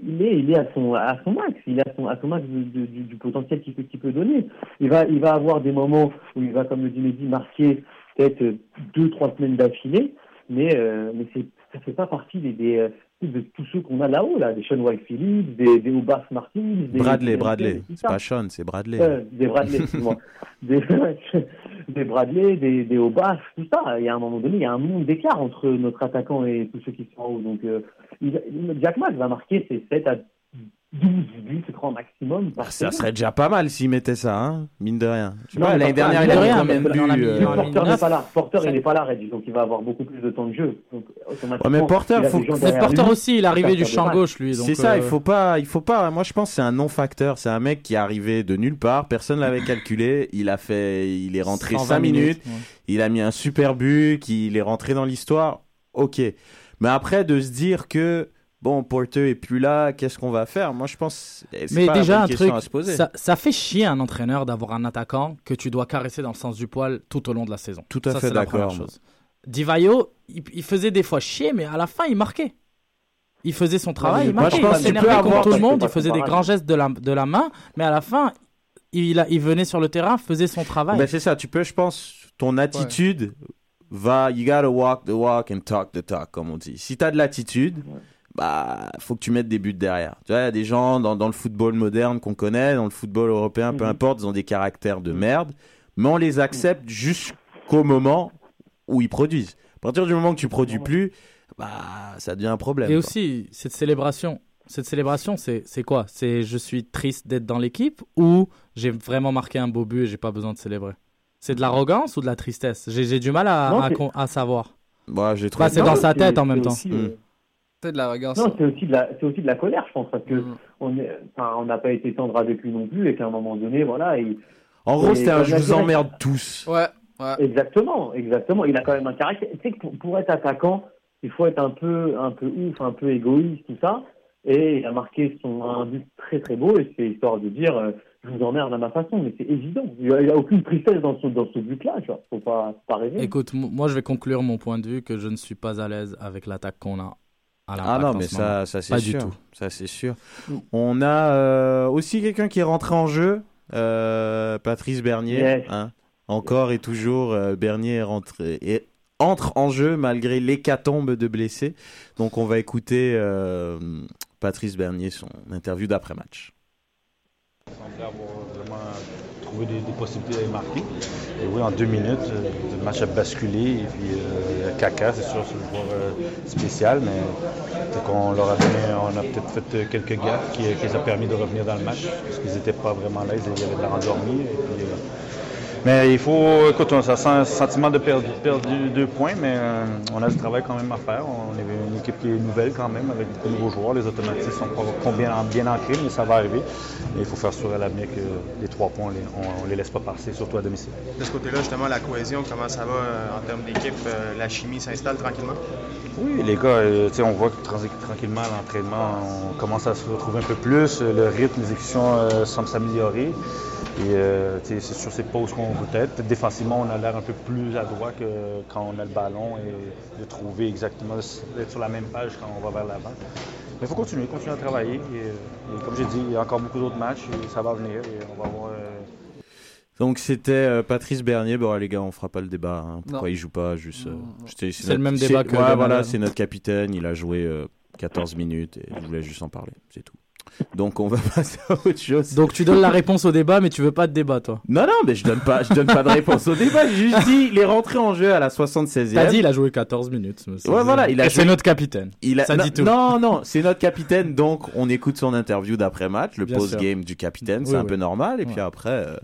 il est, il est à son, à son max. Il est à son, à son max de- du, du potentiel qu'il peut, qu'il peut donner. Il va, il va avoir des moments où il va, comme le dit Mehdi, marquer peut-être deux, trois semaines d'affilée, mais, euh, mais c'est, ça fait pas partie des, des, euh, de tous ceux qu'on a là-haut, là, des Sean White Phillips, des, des Obaf Martins, des Bradley, des- Bradley. C'est pas Sean, c'est Bradley. Euh, des Bradley, excuse-moi. des, des Bradley, des, des Obaf, tout ça. Il y a un moment donné, il y a un monde d'écart entre notre attaquant et tous ceux qui sont en haut. Donc, euh, Jack Mack va marquer ses 7 à 12 buts, grand maximum. Par Ah, Ça serait déjà pas mal s'il mettait ça, hein mine de rien. Je sais Non, pas, l'année dernière, il a mine de mis rien, combien de buts Porter n'est pas là. Porter, il n'est pas là, Reggie, donc il va avoir beaucoup plus de temps de jeu. Donc, Ouais, mais Porter, il a faut- Porter lui aussi, il est arrivé du champ gauche, lui. C'est ça, euh, il faut pas, il faut pas. Moi, je pense que c'est un non-facteur. C'est un mec qui est arrivé de nulle part. Personne l'avait calculé. Il a fait, il est rentré 120 5 minutes. minutes, ouais. Il a mis un super but. Qu'il est rentré dans l'histoire. Ok. Mais après, de se dire que bon, Porter est plus là, qu'est-ce qu'on va faire? Moi, je pense. c'est Mais pas la déjà, bonne un question truc, à se poser. ça, ça fait chier un entraîneur d'avoir un attaquant que tu dois caresser dans le sens du poil tout au long de la saison. Tout à Ça, fait c'est la d'accord, première moi. chose. Divayo, il, il faisait des fois chier, mais à la fin, il marquait. Il faisait son travail, il moi, marquait. je Il pense que tu s'énervait peux contre avoir- tout le monde, pas il faisait des grands gestes de la, de la main, mais à la fin, il, a, il venait sur le terrain, faisait son travail. Ben, c'est ça. Tu peux, je pense, ton attitude va. You gotta walk the walk and talk the talk, comme on dit. Si t'as de l'attitude, bah, faut que tu mettes des buts derrière. Tu vois, il y a des gens dans, dans le football moderne qu'on connaît, dans le football européen, peu Mhm. importe, ils ont des caractères de merde, mais on les accepte jusqu'au moment où ils produisent. À partir du moment que tu produis plus, bah, ça devient un problème. Et quoi. aussi, cette célébration, cette célébration, c'est quoi? C'est je suis triste d'être dans l'équipe ou j'ai vraiment marqué un beau but et j'ai pas besoin de célébrer? C'est de l'arrogance ou de la tristesse? J'ai du mal à, Non, à, c'est- con- à savoir. Bah, j'ai Bah, c'est dans sa tête en même temps. aussi, euh, Peut-être de l'arrogance. Non, c'est aussi de la, c'est aussi de la colère, je pense, parce que on est, enfin, on n'a pas été tendre avec lui non plus, et qu'à un moment donné, voilà. Il, En gros, c'était un je vous emmerde tous. Ouais, ouais. Exactement, exactement. Il a quand même un caractère. Tu sais que pour, pour être attaquant, il faut être un peu, un peu ouf, un peu égoïste, tout ça. Et il a marqué son un but très très beau, et c'est histoire de dire, euh, je vous emmerde à ma façon, mais c'est évident. Il n'y a, aucune tristesse dans ce, dans ce but-là, tu vois. Faut pas, faut pas rêver. Écoute, moi je vais conclure mon point de vue que je ne suis pas à l'aise avec l'attaque qu'on a. À Ah l'Impact non, mais ça, ça c'est Pas sûr. du tout. Ça c'est sûr. On a euh, aussi quelqu'un qui est rentré en jeu, euh, Patrice Bernier. Yes. hein. Encore et toujours, euh, Bernier est rentré et entre en jeu malgré l'hécatombe de blessés. Donc on va écouter euh, Patrice Bernier son interview d'après match. semblait avoir vraiment trouvé des, des possibilités d'aller marquer. Et oui, en deux minutes, euh, le match a basculé. Et puis, euh, Kaka, c'est sûr, c'est un joueur euh, spécial, mais qu'on leur a donné, on a peut-être fait euh, quelques gaffes qui, qui les a permis de revenir dans le match, parce qu'ils n'étaient pas vraiment là, ils avaient de la euh, mais il faut, écoute, on a un sentiment de perdre, perdre deux points, mais euh, on a du travail quand même à faire. On est une équipe qui est nouvelle quand même, avec beaucoup de nouveaux joueurs. Les automatismes sont pas bien, bien ancrés, mais ça va arriver. Et il faut faire sûr à l'avenir que les trois points, on on les laisse pas passer, surtout à domicile. De ce côté-là, justement, la cohésion, comment ça va euh, en termes d'équipe? euh, la chimie s'installe tranquillement? Oui, les gars, on voit que tranquillement à l'entraînement, on commence à se retrouver un peu plus. Le rythme, l'exécution semble s'améliorer. Et euh, c'est sur ces pauses qu'on veut être. Défensivement, on a l'air un peu plus adroit que quand on a le ballon et de trouver exactement, d'être sur la même page quand on va vers l'avant. Mais il faut continuer, continuer à travailler. Et, euh, et comme j'ai dit, il y a encore beaucoup d'autres matchs et ça va venir. Et on va voir. euh, Donc c'était euh, Patrice Bernier. Bon les gars, on fera pas le débat. hein. Pourquoi Non. il joue pas Juste. euh, c'était- C'est le notre- même débat c'est- que ouais, voilà, c'est notre capitaine. Il a joué euh, 14 minutes et je voulais juste en parler. C'est tout. Donc on va passer à autre chose. Donc tu donnes la réponse au débat, mais tu veux pas de débat, toi. Non, non, mais je donne pas, je donne pas de réponse au débat. J'ai juste dit, il est rentré en jeu à la 76e. T'as dit, il a joué 14 minutes. monsieur. Ouais, voilà, il a Et joué- c'est notre capitaine. Il a... Ça non, dit tout. Non, non, c'est notre capitaine, donc on écoute son interview d'après-match, le post-game du capitaine, c'est Oui, un oui. peu normal, et puis Ouais. après... euh,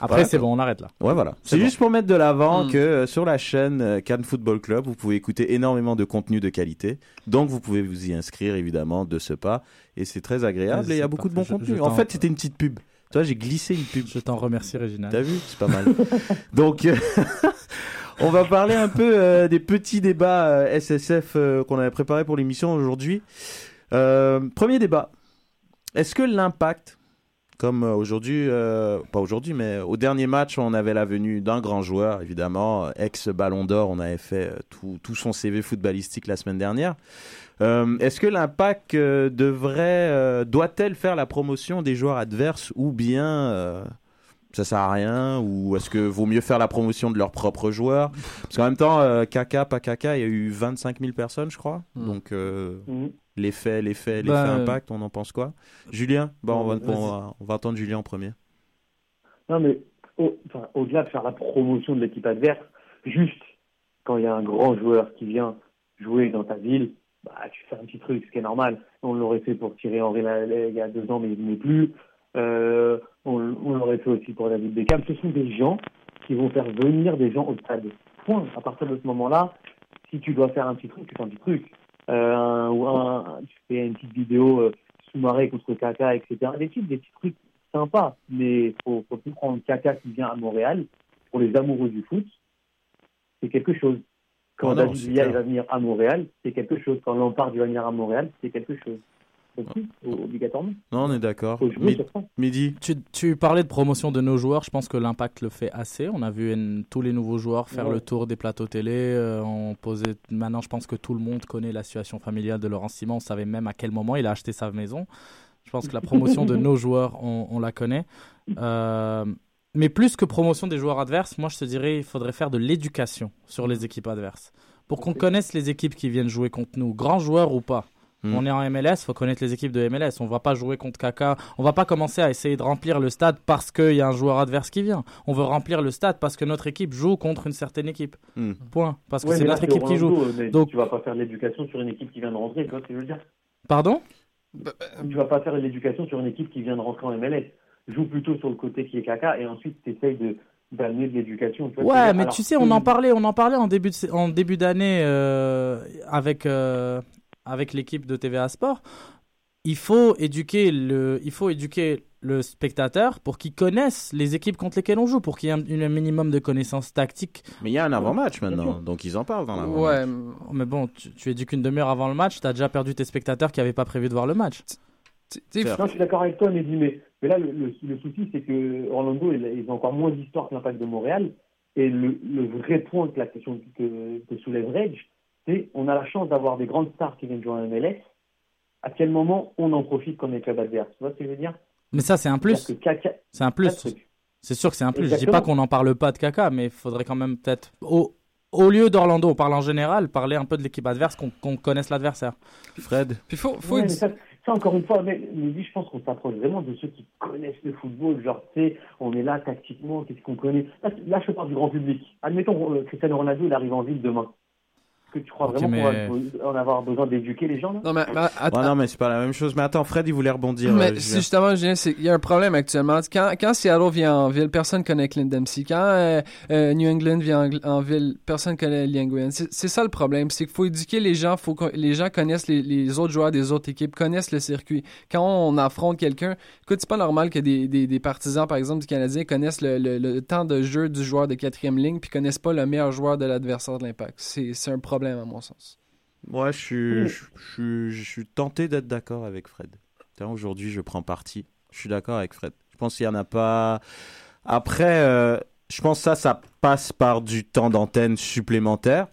Après, voilà, c'est bon, on arrête là. Ouais, voilà. C'est bon. juste pour mettre de l'avant Mm. que euh, sur la chaîne euh, Cannes Football Club, vous pouvez écouter énormément de contenu de qualité, donc vous pouvez vous y inscrire, évidemment, de ce pas, et c'est très agréable, et il y a beaucoup de bon Je- contenu. je En fait, c'était une petite pub. Toi, j'ai glissé une pub. Je t'en remercie, Régina. T'as vu C'est pas mal. Donc, euh, on va parler un peu euh, des petits débats euh, SSF qu'on avait préparés pour l'émission aujourd'hui. Premier débat. Est-ce que l'impact, comme euh, aujourd'hui, euh, pas aujourd'hui, mais au dernier match, on avait la venue d'un grand joueur, évidemment, ex-ballon d'or, on avait fait euh, tout, tout son CV footballistique la semaine dernière. Euh, Est-ce que l'impact euh, devrait, euh, doit-elle faire la promotion des joueurs adverses ou bien euh, ça sert à rien ou est-ce que vaut mieux faire la promotion de leurs propres joueurs? Parce qu'en même temps, euh, Kaka, pas Kaka, il y a eu 25 000 personnes, je crois. Mm. Donc euh, Mhm. l'effet, l'effet, l'effet Bah, impact, on en pense quoi? Julien? Bon, on va, Vas-y. on va- on va entendre Julien en premier. Non, mais au- enfin, au-delà de faire la promotion de l'équipe adverse, juste quand il y a un grand joueur qui vient jouer dans ta ville, bah, tu fais un petit truc, ce qui est normal. On l'aurait fait pour Thierry Henry il y a deux ans, mais il n'est plus. Euh, on on l'aurait fait aussi pour David Beckham. Ce sont des gens qui vont faire venir des gens au stade. Point. À partir de ce moment-là, si tu dois faire un petit truc, tu fais un petit truc. Euh, ou un, tu fais une petite vidéo euh, sous-marée contre Kaka, etc. Des petits, des petits trucs sympas. Mais faut, faut plus prendre Kaka qui vient à Montréal. Pour les amoureux du foot, c'est quelque chose. Quand Oh non, David Villa va venir à Montréal, c'est quelque chose. Quand Lampard va venir à Montréal, c'est quelque chose. Obligatoirement. Non, on est d'accord. Midi. Tu, tu parlais de promotion de nos joueurs, je pense que l'impact le fait assez. On a vu une- tous les nouveaux joueurs faire Ouais. le tour des plateaux télé. euh, on posait... Maintenant, je pense que tout le monde connaît la situation familiale de Laurent Simon. On savait même à quel moment il a acheté sa maison. Je pense que la promotion de nos joueurs, on, on la connaît. Euh, mais plus que promotion des joueurs adverses, moi je te dirais il faudrait faire de l'éducation sur les équipes adverses. Pour qu'on connaisse les équipes qui viennent jouer contre nous, grands joueurs ou pas. Hmm. On est en MLS, faut connaître les équipes de MLS. On va pas jouer contre Kaka. On va pas commencer à essayer de remplir le stade parce qu'il y a un joueur adverse qui vient. On veut remplir le stade parce que notre équipe joue contre une certaine équipe. Hmm. Point. Parce que Ouais, c'est notre équipe qui joue. mais Donc, tu vas pas faire de l'éducation sur une équipe qui vient de rentrer, tu vois ce que je veux dire? Pardon? Tu vas pas faire de l'éducation sur une équipe qui vient de rentrer en MLS. Joue plutôt sur le côté qui est caca et ensuite tu essayes de d'amener de l'éducation. Ouais, mais Alors tu sais, on en parlait, on en parlait en début de, en début d'année euh, avec euh, avec l'équipe de TVA Sport. Il faut éduquer le, il faut éduquer le spectateur pour qu'il connaisse les équipes contre lesquelles on joue, pour qu'il y ait un, un minimum de connaissances tactiques. Mais il y a un avant-match maintenant, donc ils en parlent dans l'avant-match. Ouais, mais bon, tu, tu éduques une demi-heure avant le match, t'as déjà perdu tes spectateurs qui n'avaient pas prévu de voir le match. Non, je suis d'accord avec toi, Mehdi, mais, mais là, le, le- le souci, c'est que Orlando, ils, ils ont encore moins d'histoire que l'impact de Montréal. Et le, le vrai point que la question que, que soulève Reg, c'est on a la chance d'avoir des grandes stars qui viennent jouer en MLS. À quel moment on en profite comme les clubs adverses? Tu vois ce que je veux dire? Mais ça, c'est un plus. C'est un plus. C'est sûr que c'est un plus. Je dis Exactement. pas qu'on n'en parle pas de caca, mais il faudrait quand même peut-être. Au, au lieu d'Orlando, on parle en général, parler un peu de l'équipe adverse, qu'on connaisse l'adversaire. Fred Puis faut, Ouais, mais ça, ça, encore une fois, mais, mais je pense qu'on s'approche vraiment de ceux qui connaissent le football. Genre, tu sais, on est là tactiquement, qu'est-ce qu'on connaît? Là, là, je parle du grand public. Admettons, euh, Cristiano Ronaldo, il arrive en ville demain. Est-ce que tu crois vraiment mais- qu'on va en avoir besoin d'éduquer les gens là Non, mais, mais att- Ouais, non, mais c'est pas la même chose. Mais attends, Fred, il voulait rebondir. Mais euh, justement, c'est- il y a un problème actuellement. Quand, quand Seattle vient en ville, personne connaît Clint Dempsey. Quand euh, euh, New England vient en, en ville, personne connaît Liang Nguyen. C'est c'est ça le problème, c'est qu'il faut éduquer les gens, faut que les gens connaissent les, les autres joueurs des autres équipes, connaissent le circuit. Quand on affronte quelqu'un, écoute, c'est pas normal que des, des, des partisans, par exemple, du Canadien connaissent le, le, le temps de jeu du joueur de quatrième ligne, puis connaissent pas le meilleur joueur de l'adversaire de l'Impact. C'est c'est un problème à mon sens. Ouais, je suis, je, je suis, je suis tenté d'être d'accord avec Fred. Tiens, Aujourd'hui, je prends parti. Je suis d'accord avec Fred. Je pense qu'il n'y en a pas. Après, euh, je pense que ça, ça passe par du temps d'antenne supplémentaire.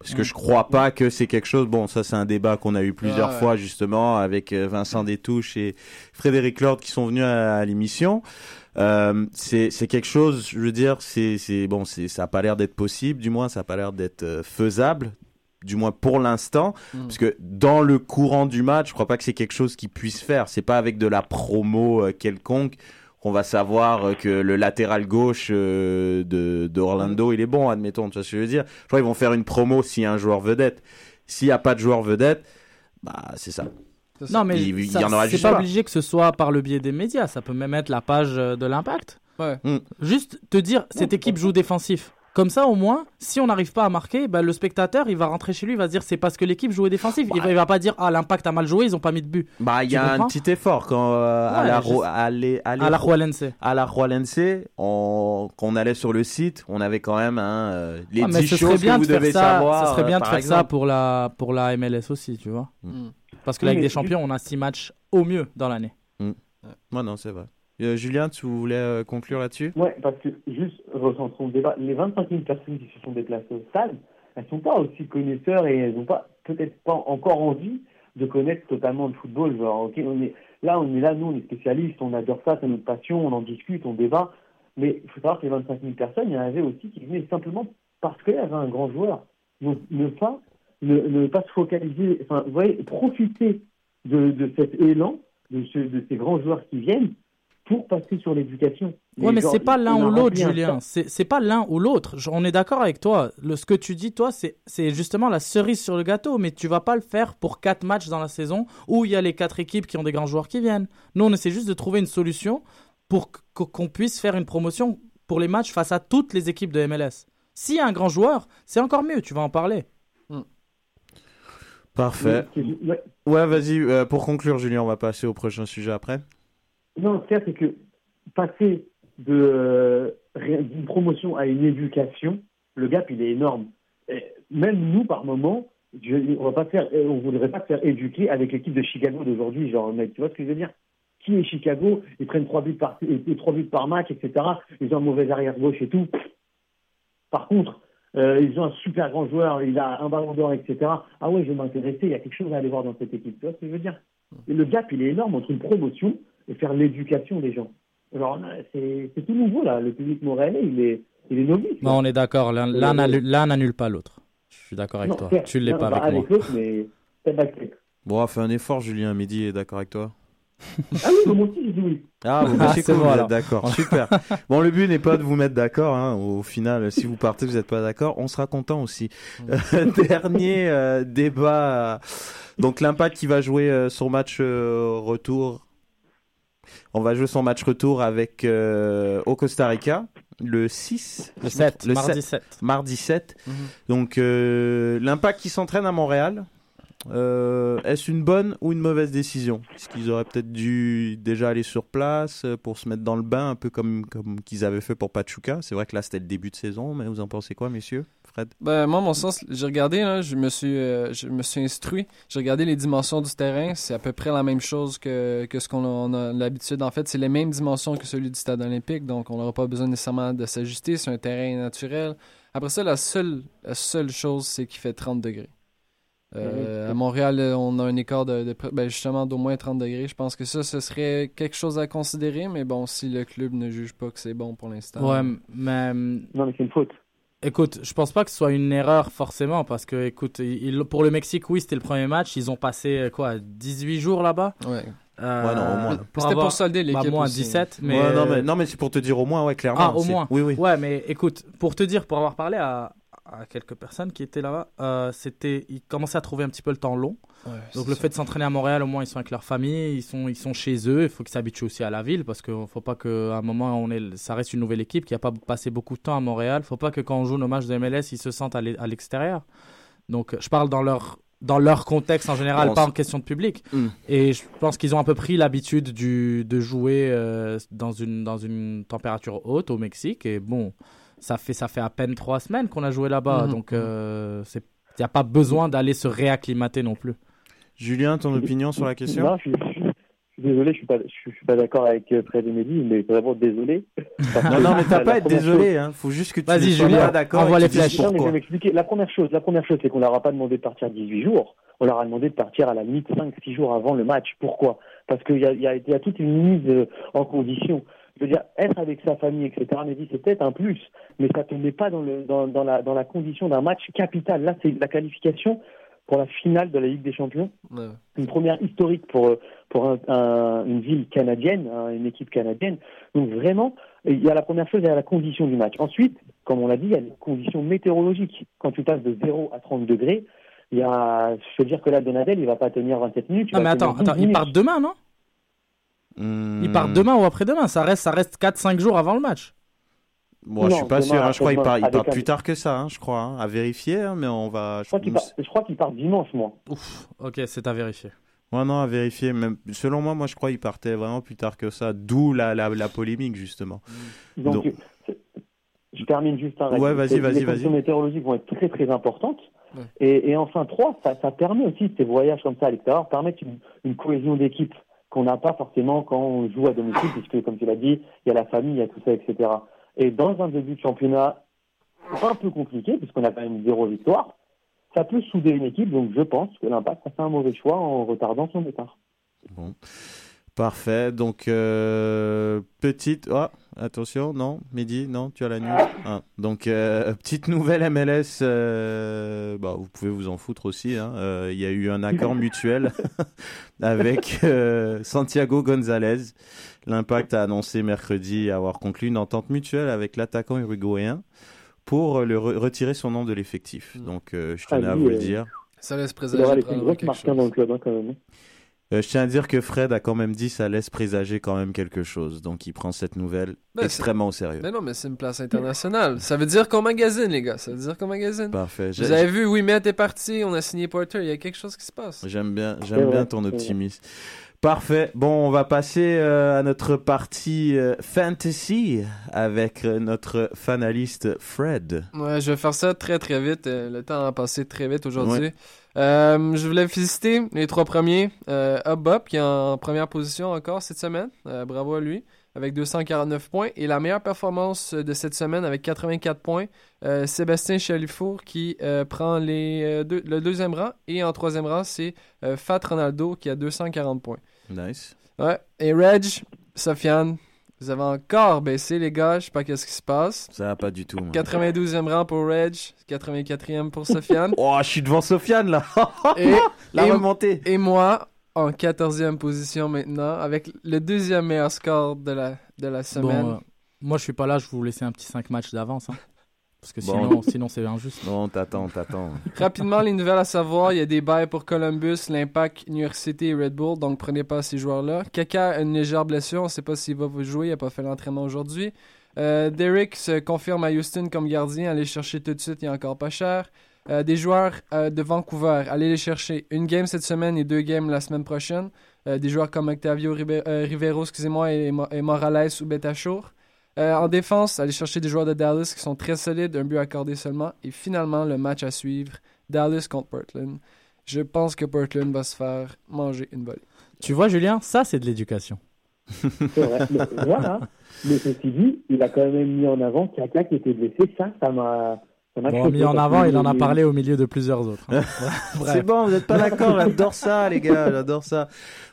Parce que je crois pas que c'est quelque chose. Bon, ça, c'est un débat qu'on a eu plusieurs ouais. fois, justement, avec euh, Vincent Détouche et Frédéric Lord qui sont venus à, à l'émission. Euh, c'est quelque chose, je veux dire, c'est bon, ça a pas l'air d'être possible, du moins, ça a pas l'air d'être faisable, du moins pour l'instant, Mm. parce que dans le courant du match, je crois pas que c'est quelque chose qui puisse faire. C'est pas avec de la promo euh, quelconque qu'on va savoir euh, que le latéral gauche euh, de d'Orlando il est bon, admettons. Tu vois ce que je veux dire Je crois qu'ils vont faire une promo s'il y a un joueur vedette. S'il y a pas de joueur vedette, bah c'est ça. Non, mais il, il y en aura c'est juste pas pas. obligé que ce soit par le biais des médias. Ça peut même être la page de l'impact. Ouais. Juste te dire, cette équipe joue défensif. Comme ça, au moins, si on n'arrive pas à marquer, bah, le spectateur, il va rentrer chez lui, il va se dire c'est parce que l'équipe jouait défensif. Il, va, il va pas dire ah l'impact a mal joué, ils ont pas mis de but. Bah, il y a un petit effort quand euh, à Ouais, la à les- à les- À la Jualense. à la Jualense, on quand on allait sur le site, on avait quand même hein, euh, les Ah, mais 10 ce choses serait bien que vous de faire devez ça. savoir. ce serait bien euh, de faire ça pour la pour la MLS aussi, tu vois. Mm. Parce que Oui, mais des Champions, on a six matchs au mieux dans l'année. Mm. Ouais, non, c'est vrai. Euh, Julien, tu voulais euh, conclure là-dessus? Ouais, parce que juste recentrons le débat. Les 25 000 personnes qui se sont déplacées au stade, elles sont pas aussi connaisseurs et elles n'ont pas peut-être pas encore envie de connaître totalement le football. Genre, ok, on est là, on est là, nous, on est spécialistes, on adore ça, c'est notre passion, on en discute, on débat. Mais il faut savoir que les 25 000 personnes, il y en avait aussi qui venaient simplement parce qu'il y avait un grand joueur. Donc, ne pas, ne, ne pas se focaliser, enfin, voyez, profiter de, de cet élan, de ces grands joueurs qui viennent pour passer sur l'éducation. Ouais, mais c'est pas l'un ou l'autre, Julien. C'est c'est pas l'un ou l'autre. On est d'accord avec toi. Le, ce que tu dis, toi, c'est c'est justement la cerise sur le gâteau. Mais tu vas pas le faire pour quatre matchs dans la saison où il y a les quatre équipes qui ont des grands joueurs qui viennent. Nous, on essaie juste de trouver une solution pour qu- qu'on puisse faire une promotion pour les matchs face à toutes les équipes de MLS. S'il y a un grand joueur, c'est encore mieux. Tu vas en parler. Parfait. Oui, c'est- ouais. Ouais, vas-y. euh, pour conclure, Julien, on va passer au prochain sujet après. Non, ce qu'il c'est que passer euh, d'une promotion à une éducation, le gap, il est énorme. Même nous, par moment, je, on on voudrait pas se faire éduquer avec l'équipe de Chicago d'aujourd'hui, genre, tu vois ce que je veux dire? Qui est Chicago? Ils prennent trois buts par, trois buts par match, etc. Ils ont un mauvais arrière gauche et tout. Par contre, euh, ils ont un super grand joueur, il a un ballon d'or, etc. Ah ouais, je vais m'intéresser, il y a quelque chose à aller voir dans cette équipe. Tu vois ce que je veux dire? Le gap, il est énorme entre une promotion et faire l'éducation des gens. C'est tout nouveau, là. Le public montréalais, il est, il est novice. Non, on est d'accord. L'un Euh, n'annule l'un n'annule pas l'autre. Je suis d'accord avec Non, toi. Tu l'es non, pas bah, avec moi. l'autre, mais. Bon, fais un effort, Julien. Midi est d'accord avec toi Ah oui, moi aussi, j'ai dit oui. Ah, bon, bah, Ah, c'est cool, bon, vous d'accord. Super. Bon, le but n'est pas de vous mettre d'accord. hein. Au final, si vous partez, vous n'êtes pas d'accord, on sera content aussi. Euh, dernier euh, débat. Donc, l'Impact qui va jouer euh, son match euh, retour. On va jouer son match retour avec euh, au Costa Rica le 6 Le 7, mardi 7. mardi 7 Mhm. donc euh, l'impact qui s'entraîne à Montréal euh, est-ce une bonne ou une mauvaise décision? Est-ce qu'ils auraient peut-être dû déjà aller sur place pour se mettre dans le bain, un peu comme, comme qu'ils avaient fait pour Pachuca? C'est vrai que là, c'était le début de saison, mais vous en pensez quoi, messieurs? Fred? Ben, moi, mon sens, j'ai regardé, là, je me suis, euh, je me suis instruit. J'ai regardé les dimensions du terrain. C'est à peu près la même chose que, que ce qu'on a, l'habitude. En fait, c'est les mêmes dimensions que celui du stade olympique, donc on n'aura pas besoin nécessairement de s'ajuster. C'est un terrain naturel. Après ça, la seule, la seule chose, c'est qu'il fait 30 degrés. Euh, à Montréal, on a un écart de, ben, justement d'au moins 30 degrés. Je pense que ça, ce serait quelque chose à considérer, mais bon, si le club ne juge pas que c'est bon pour l'instant. Ouais, mais. Non, mais c'est une faute. Écoute, je pense pas que ce soit une erreur forcément, parce que, écoute, il- pour le Mexique, oui, c'était le premier match. Ils ont passé, euh, quoi, 18 jours là-bas? Ouais. Euh, Ouais, non, au moins. C'était avoir- pour solder bah, l'équipe moins aussi. 17, mais... Ouais, non, mais, non, mais c'est pour te dire au moins, ouais, clairement. Ah, au moins. Oui, oui. Ouais, mais écoute, pour te dire, pour avoir parlé à, à quelques personnes qui étaient là-bas, euh, c'était, ils commençaient à trouver un petit peu le temps long. Ouais, Donc le ça. fait de s'entraîner à Montréal, au moins ils sont avec leur famille, ils sont, ils sont chez eux. Il faut qu'ils s'habituent aussi à la ville parce qu'il faut pas qu'à un moment on est, ça reste une nouvelle équipe qui a pas passé beaucoup de temps à Montréal. Il faut pas que quand on joue nos matchs de MLS, ils se sentent à l'e- à l'extérieur. Donc je parle dans leur dans leur contexte en général, Bon, pas en question de public. Mm. Et je pense qu'ils ont un peu pris l'habitude de jouer euh, dans, une, dans une température haute au Mexique. Et bon, ça fait, ça fait à peine trois semaines qu'on a joué là-bas. Mhm. Donc, il n'y a pas besoin d'aller se réacclimater non plus. Julien, ton opinion sur la question? Non, je suis, je suis- je désolé, je suis pas, je suis, pas d'accord avec euh, Fred et Mehdi, mais vraiment désolé. Non, non, mais t'as pas à être désolé, chose- hein. Faut juste que tu sois Julien, d'accord. envoie les flèches. Non, mais je vais m'expliquer. La première chose, la première chose, c'est qu'on leur a pas demandé de partir 18 jours. On leur a demandé de partir à la limite 5-6 jours avant le match. Pourquoi? Parce qu'il y a, il y, a, y a toute une mise euh, en condition. Je veux dire, être avec sa famille, etc., mais dit, c'est peut-être un plus, mais ça ne te met pas dans, le, dans, dans, la, dans la condition d'un match capital. Là, c'est la qualification pour la finale de la Ligue des Champions. Ouais. Une première historique pour, pour un, un- une ville canadienne, hein, une équipe canadienne. Donc vraiment, il y a la première chose, il y a la condition du match. Ensuite, comme on l'a dit, il y a les conditions météorologiques. Quand tu passes de 0 à 30 degrés, il y a, je veux dire que là, Donadel, il va pas tenir 27 minutes. il Non, va mais attends, 12 attends minutes. partent demain, non? Hmm. Ils partent demain ou après-demain. Ça reste, ça reste 4-5 jours avant le match. Bon, je suis pas demain, sûr. hein. Je crois qu'ils demain, partent, ils avec partent un- plus tard que ça, hein, je crois. hein. À vérifier, hein, mais on va. Je crois qu'il part, je crois qu'il part dimanche, moi. Ouf, ok, c'est à vérifier. Ouais, non, à vérifier. Même... Selon moi, moi, je crois qu'ils partaient vraiment plus tard que ça. D'où la, la, la polémique, justement. Donc, je termine juste un Ouais, vas-y, vas-y, Les conditions vas-y. météorologiques vont être très très importantes. Ouais. Et, et enfin, trois, ça, ça permet aussi, ces voyages comme ça à l'extérieur, permettent une, une cohésion d'équipe qu'on n'a pas forcément quand on joue à domicile, puisque, comme tu l'as dit, il y a la famille, il y a tout ça, etc. Et dans un début de championnat un peu compliqué, puisqu'on a quand même zéro victoire, ça peut souder une équipe. Donc, je pense que l'Impact a fait un mauvais choix en retardant son départ. Bon. Parfait. Donc, euh, petite. Oh, attention, non, Mehdi, non, tu as la news. Ah, donc, euh, petite nouvelle MLS. euh, bah, vous pouvez vous en foutre aussi. hein. Euh, Il y a eu un accord mutuel avec euh, Santiago Gonzalez. L'Impact a annoncé mercredi avoir conclu une entente mutuelle avec l'attaquant uruguayen pour le re- retirer son nom de l'effectif. Donc, euh, je tenais Ah, à vous le dire. Ça laisse Il présager aura marque hein, chose. dans le club, hein, quand même. Euh, je tiens à dire que Fred a quand même dit ça laisse présager quand même quelque chose. Donc il prend cette nouvelle Ben, extrêmement au sérieux. Mais non, mais c'est une place internationale. Ça veut dire qu'on magasine, les gars. Ça veut dire qu'on magasine. Parfait. Vous avez vu, Wimet est parti, on a signé Porter, il y a quelque chose qui se passe. J'aime bien, j'aime bien ton optimisme. Parfait. Bon, on va passer euh, à notre partie euh, fantasy avec euh, notre fanaliste Fred. Ouais, je vais faire ça très très vite. le temps a passé très vite aujourd'hui. Ouais. Euh, je voulais féliciter les trois premiers. Euh, Hub qui est en première position encore cette semaine. Euh, bravo à lui. Avec 249 points. Et la meilleure performance de cette semaine avec 84 points. euh, Sébastien Chalifour qui prend les, deux- le deuxième rang. Et en troisième rang, c'est Fat Ronaldo qui a 240 points. Nice. Ouais. Et Reg, Sofiane, Vous avez encore baissé, les gars. Je sais pas qu'est-ce qui se passe. Ça va pas du tout. moi. 92e rang pour Reg, 84e pour Sofiane. oh, je suis devant Sofiane là. et, La et- remontée. Et moi, en 14e position maintenant, avec le deuxième meilleur score de la, de la semaine. Bon, euh, moi, je suis pas là, je vais vous laisser un petit 5 matchs d'avance. hein. Parce que Bon. sinon, sinon c'est injuste. Non, t'attends, t'attends. Rapidement, les nouvelles à savoir, il y a des bails pour Columbus, l'Impact, New York City et Red Bull, donc prenez pas ces joueurs-là. Kaka a une légère blessure, on ne sait pas s'il va jouer, il n'a pas fait l'entraînement aujourd'hui. Euh, Derek se confirme à Houston comme gardien, allez chercher tout de suite, il est encore pas cher. Euh, des joueurs euh, de Vancouver, allez les chercher. Une game cette semaine et deux games la semaine prochaine. Euh, des joueurs comme Octavio Ribe- euh, Rivero, excusez-moi, et, et Morales ou Betachour. Euh, en défense, allez chercher des joueurs de Dallas qui sont très solides, un but accordé seulement. Et finalement, le match à suivre, Dallas contre Portland. Je pense que Portland va se faire manger une volée. Tu vois, Julien, ça, c'est de l'éducation. C'est vrai. Mais voilà. Mais ceci dit, il a quand même mis en avant Kaka qui était blessé. Ça, ça m'a. Bon, mis en avant, il en a parlé au milieu de plusieurs autres. hein. C'est bon, vous n'êtes pas d'accord, j'adore ça, les gars, j'adore ça.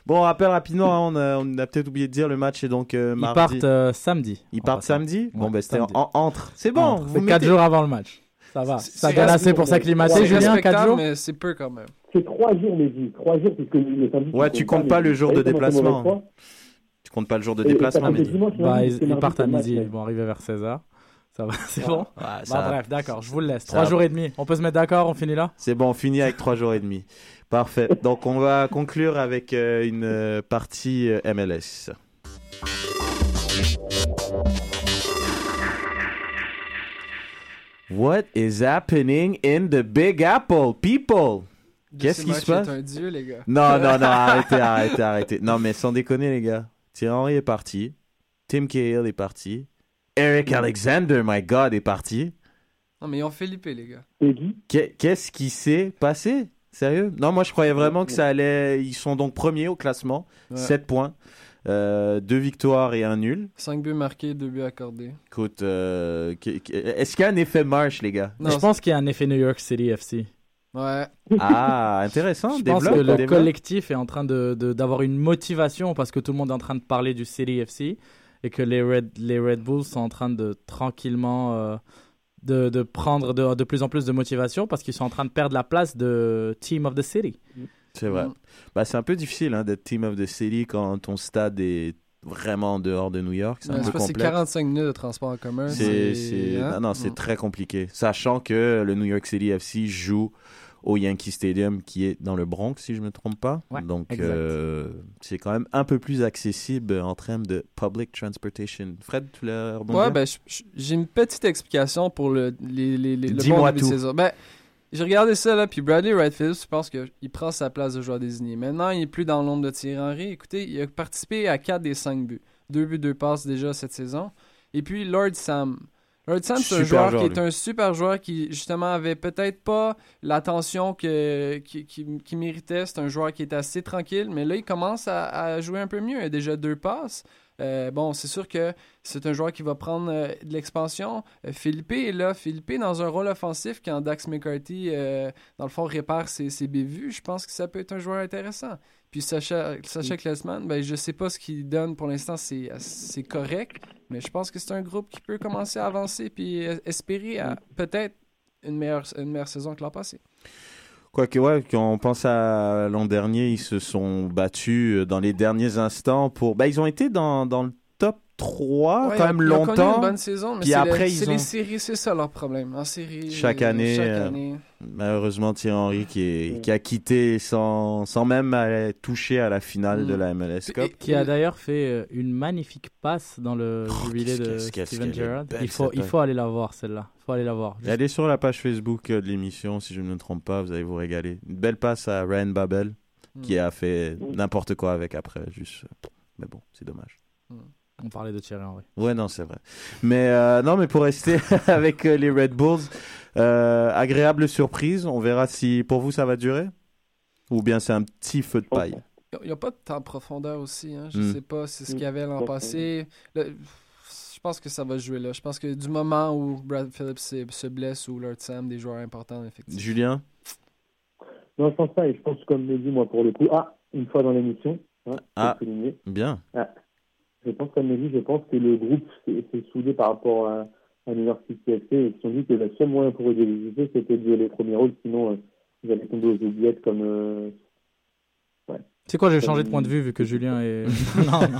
Bon, on rappelle rapidement, hein, on a, on a peut-être oublié de dire, le match est donc euh, Ils partent euh, samedi. Ils partent samedi? Bon, Ouais, ben c'était en, entre. C'est bon, Entre. vous C'est 4 mettez- jours avant le match. Ça va. Ça c'est donne assez pour s'acclimater, C'est Julien, 4 respectable, jours mais c'est peu quand même. C'est trois jours, les vies. Trois jours, puisque le samedi. Ouais, tu comptes pas le jour de déplacement. Tu comptes pas le jour de déplacement, mais Bah, ils, partent à midi, ils vont arriver vers 16h. Ça va, c'est bon Ouais, Bah, ça. Bref, d'accord, je vous le laisse. Ça 3 va. jours et demi. On peut se mettre d'accord, on finit là C'est bon, on finit avec trois jours et demi. Parfait. Donc, on va conclure avec euh, une euh, partie euh, MLS. What is happening in the Big Apple, people? Qu'est-ce qui se passe? un dieu, les gars. Non, non, non, arrêtez, arrêtez, arrêtez. Non, mais sans déconner, les gars. Thierry Henry est parti. Tim Cahill est parti. Eric Alexander, my God, est parti. Non, mais ils ont Felipe, les gars. Qu'est- Qu'est-ce qui s'est passé? Sérieux? Non, moi je croyais vraiment que ça allait. Ils sont donc premiers au classement, Ouais. 7 points, euh, deux victoires et un nul. 5 buts marqués, 2 buts accordés. Écoute, euh, est-ce qu'il y a un effet marche, les gars? Non, Je pense qu'il y a un effet New York City FC. Ouais. Ah, intéressant. Je pense que le développe. collectif est en train de de- d'avoir une motivation parce que tout le monde est en train de parler du City FC et que les Red, les Red Bulls sont en train de tranquillement euh, de, de prendre de, de plus en plus de motivation parce qu'ils sont en train de perdre la place de Team of the City. C'est vrai. Bah, c'est un peu difficile hein, d'être Team of the City quand ton stade est vraiment en dehors de New York. C'est Ouais, un je peu pense que c'est complexe. 45 minutes de transport en commun. C'est, c'est- hein? non, non, c'est Mm. très compliqué. Sachant que le New York City FC joue au Yankee Stadium qui est dans le Bronx, si je ne me trompe pas. Ouais, Donc, euh, c'est quand même un peu plus accessible en termes de public transportation. Fred, tu l'as rebondi Ouais, ben, j'ai une petite explication pour le, les, les, les, le bon début de saison. Ben, j'ai regardé ça, là, puis Bradley Wright Phillips, je pense qu'il prend sa place de joueur désigné. Maintenant, il est plus dans l'ombre de Thierry Henry. Écoutez, il a participé à 4 des 5 buts. 2 buts, 2 passes déjà cette saison. Et puis, Lord Sam. Lord Sam, c'est un joueur, joueur, qui lui. est un super joueur qui, justement, avait peut-être pas l'attention que, qui, qui, qui méritait. C'est un joueur qui est assez tranquille, mais là, il commence à, à jouer un peu mieux. Il a déjà deux passes. Euh, bon, c'est sûr que c'est un joueur qui va prendre euh, de l'expansion. Euh, Philippe est là. Philippe dans un rôle offensif quand Dax McCarthy, dans le fond, répare ses, ses bévues. Je pense que ça peut être un joueur intéressant. Puis Sacha, Sacha Klesman, ben, je sais pas ce qu'il donne pour l'instant, c'est c'est correct. Mais je pense que c'est un groupe qui peut commencer à avancer puis espérer à peut-être une meilleure, une meilleure saison que l'an passé. Quoique, ouais, quand on pense à l'an dernier, ils se sont battus euh, dans les derniers instants pour. Bah, ils ont été dans, dans le 3 Ouais, quand même ils ont connu longtemps. une bonne saison, mais Puis c'est après, le- ils c'est ont. les séries, c'est ça leur problème. En série, Chaque euh, année, chaque euh, année. malheureusement, Thierry Henry qui, est, qui a quitté sans, sans même aller toucher à la finale Mm. de la MLS Cup. Qui a d'ailleurs fait euh, une magnifique passe dans le jubilé de Steven Gerrard. Il faut, il faut aller la voir celle-là. Il faut aller la voir. Allez sur la page Facebook de l'émission, si je ne me trompe pas, vous allez vous régaler. Une belle passe à Ryan Babel, qui a fait n'importe quoi avec après. Juste... Mais bon, c'est dommage. On parlait de Thierry Henry. Ouais, non, c'est vrai. Mais euh, non, mais pour rester avec euh, les Red Bulls, euh, agréable surprise. On verra si pour vous ça va durer ou bien c'est un petit feu de paille. Il n'y a pas de temps de profondeur aussi. Hein. Je Mm. sais pas si ce qu'il y avait l'an passé. Le- je pense que ça va se jouer là. Je pense que du moment où Brad Phillips se, se blesse ou Lord Sam, des joueurs importants, effectivement. Julien? Non, je pense pas. Et je pense, comme me dit, moi, pour le coup, ah, une fois dans l'émission. hein, Ah. le. Bien. Ah. Je pense, comme dit, je pense que le groupe s'est soudé par rapport à, à New York City FC et ils se sont dit que le seul moyen pour eux de les éviter, c'était de jouer les premiers rôles, sinon euh, ils allaient tomber aux oubliettes comme. euh, ouais. C'est quoi, j'ai changé de point de vue vu que Julien est. non, non.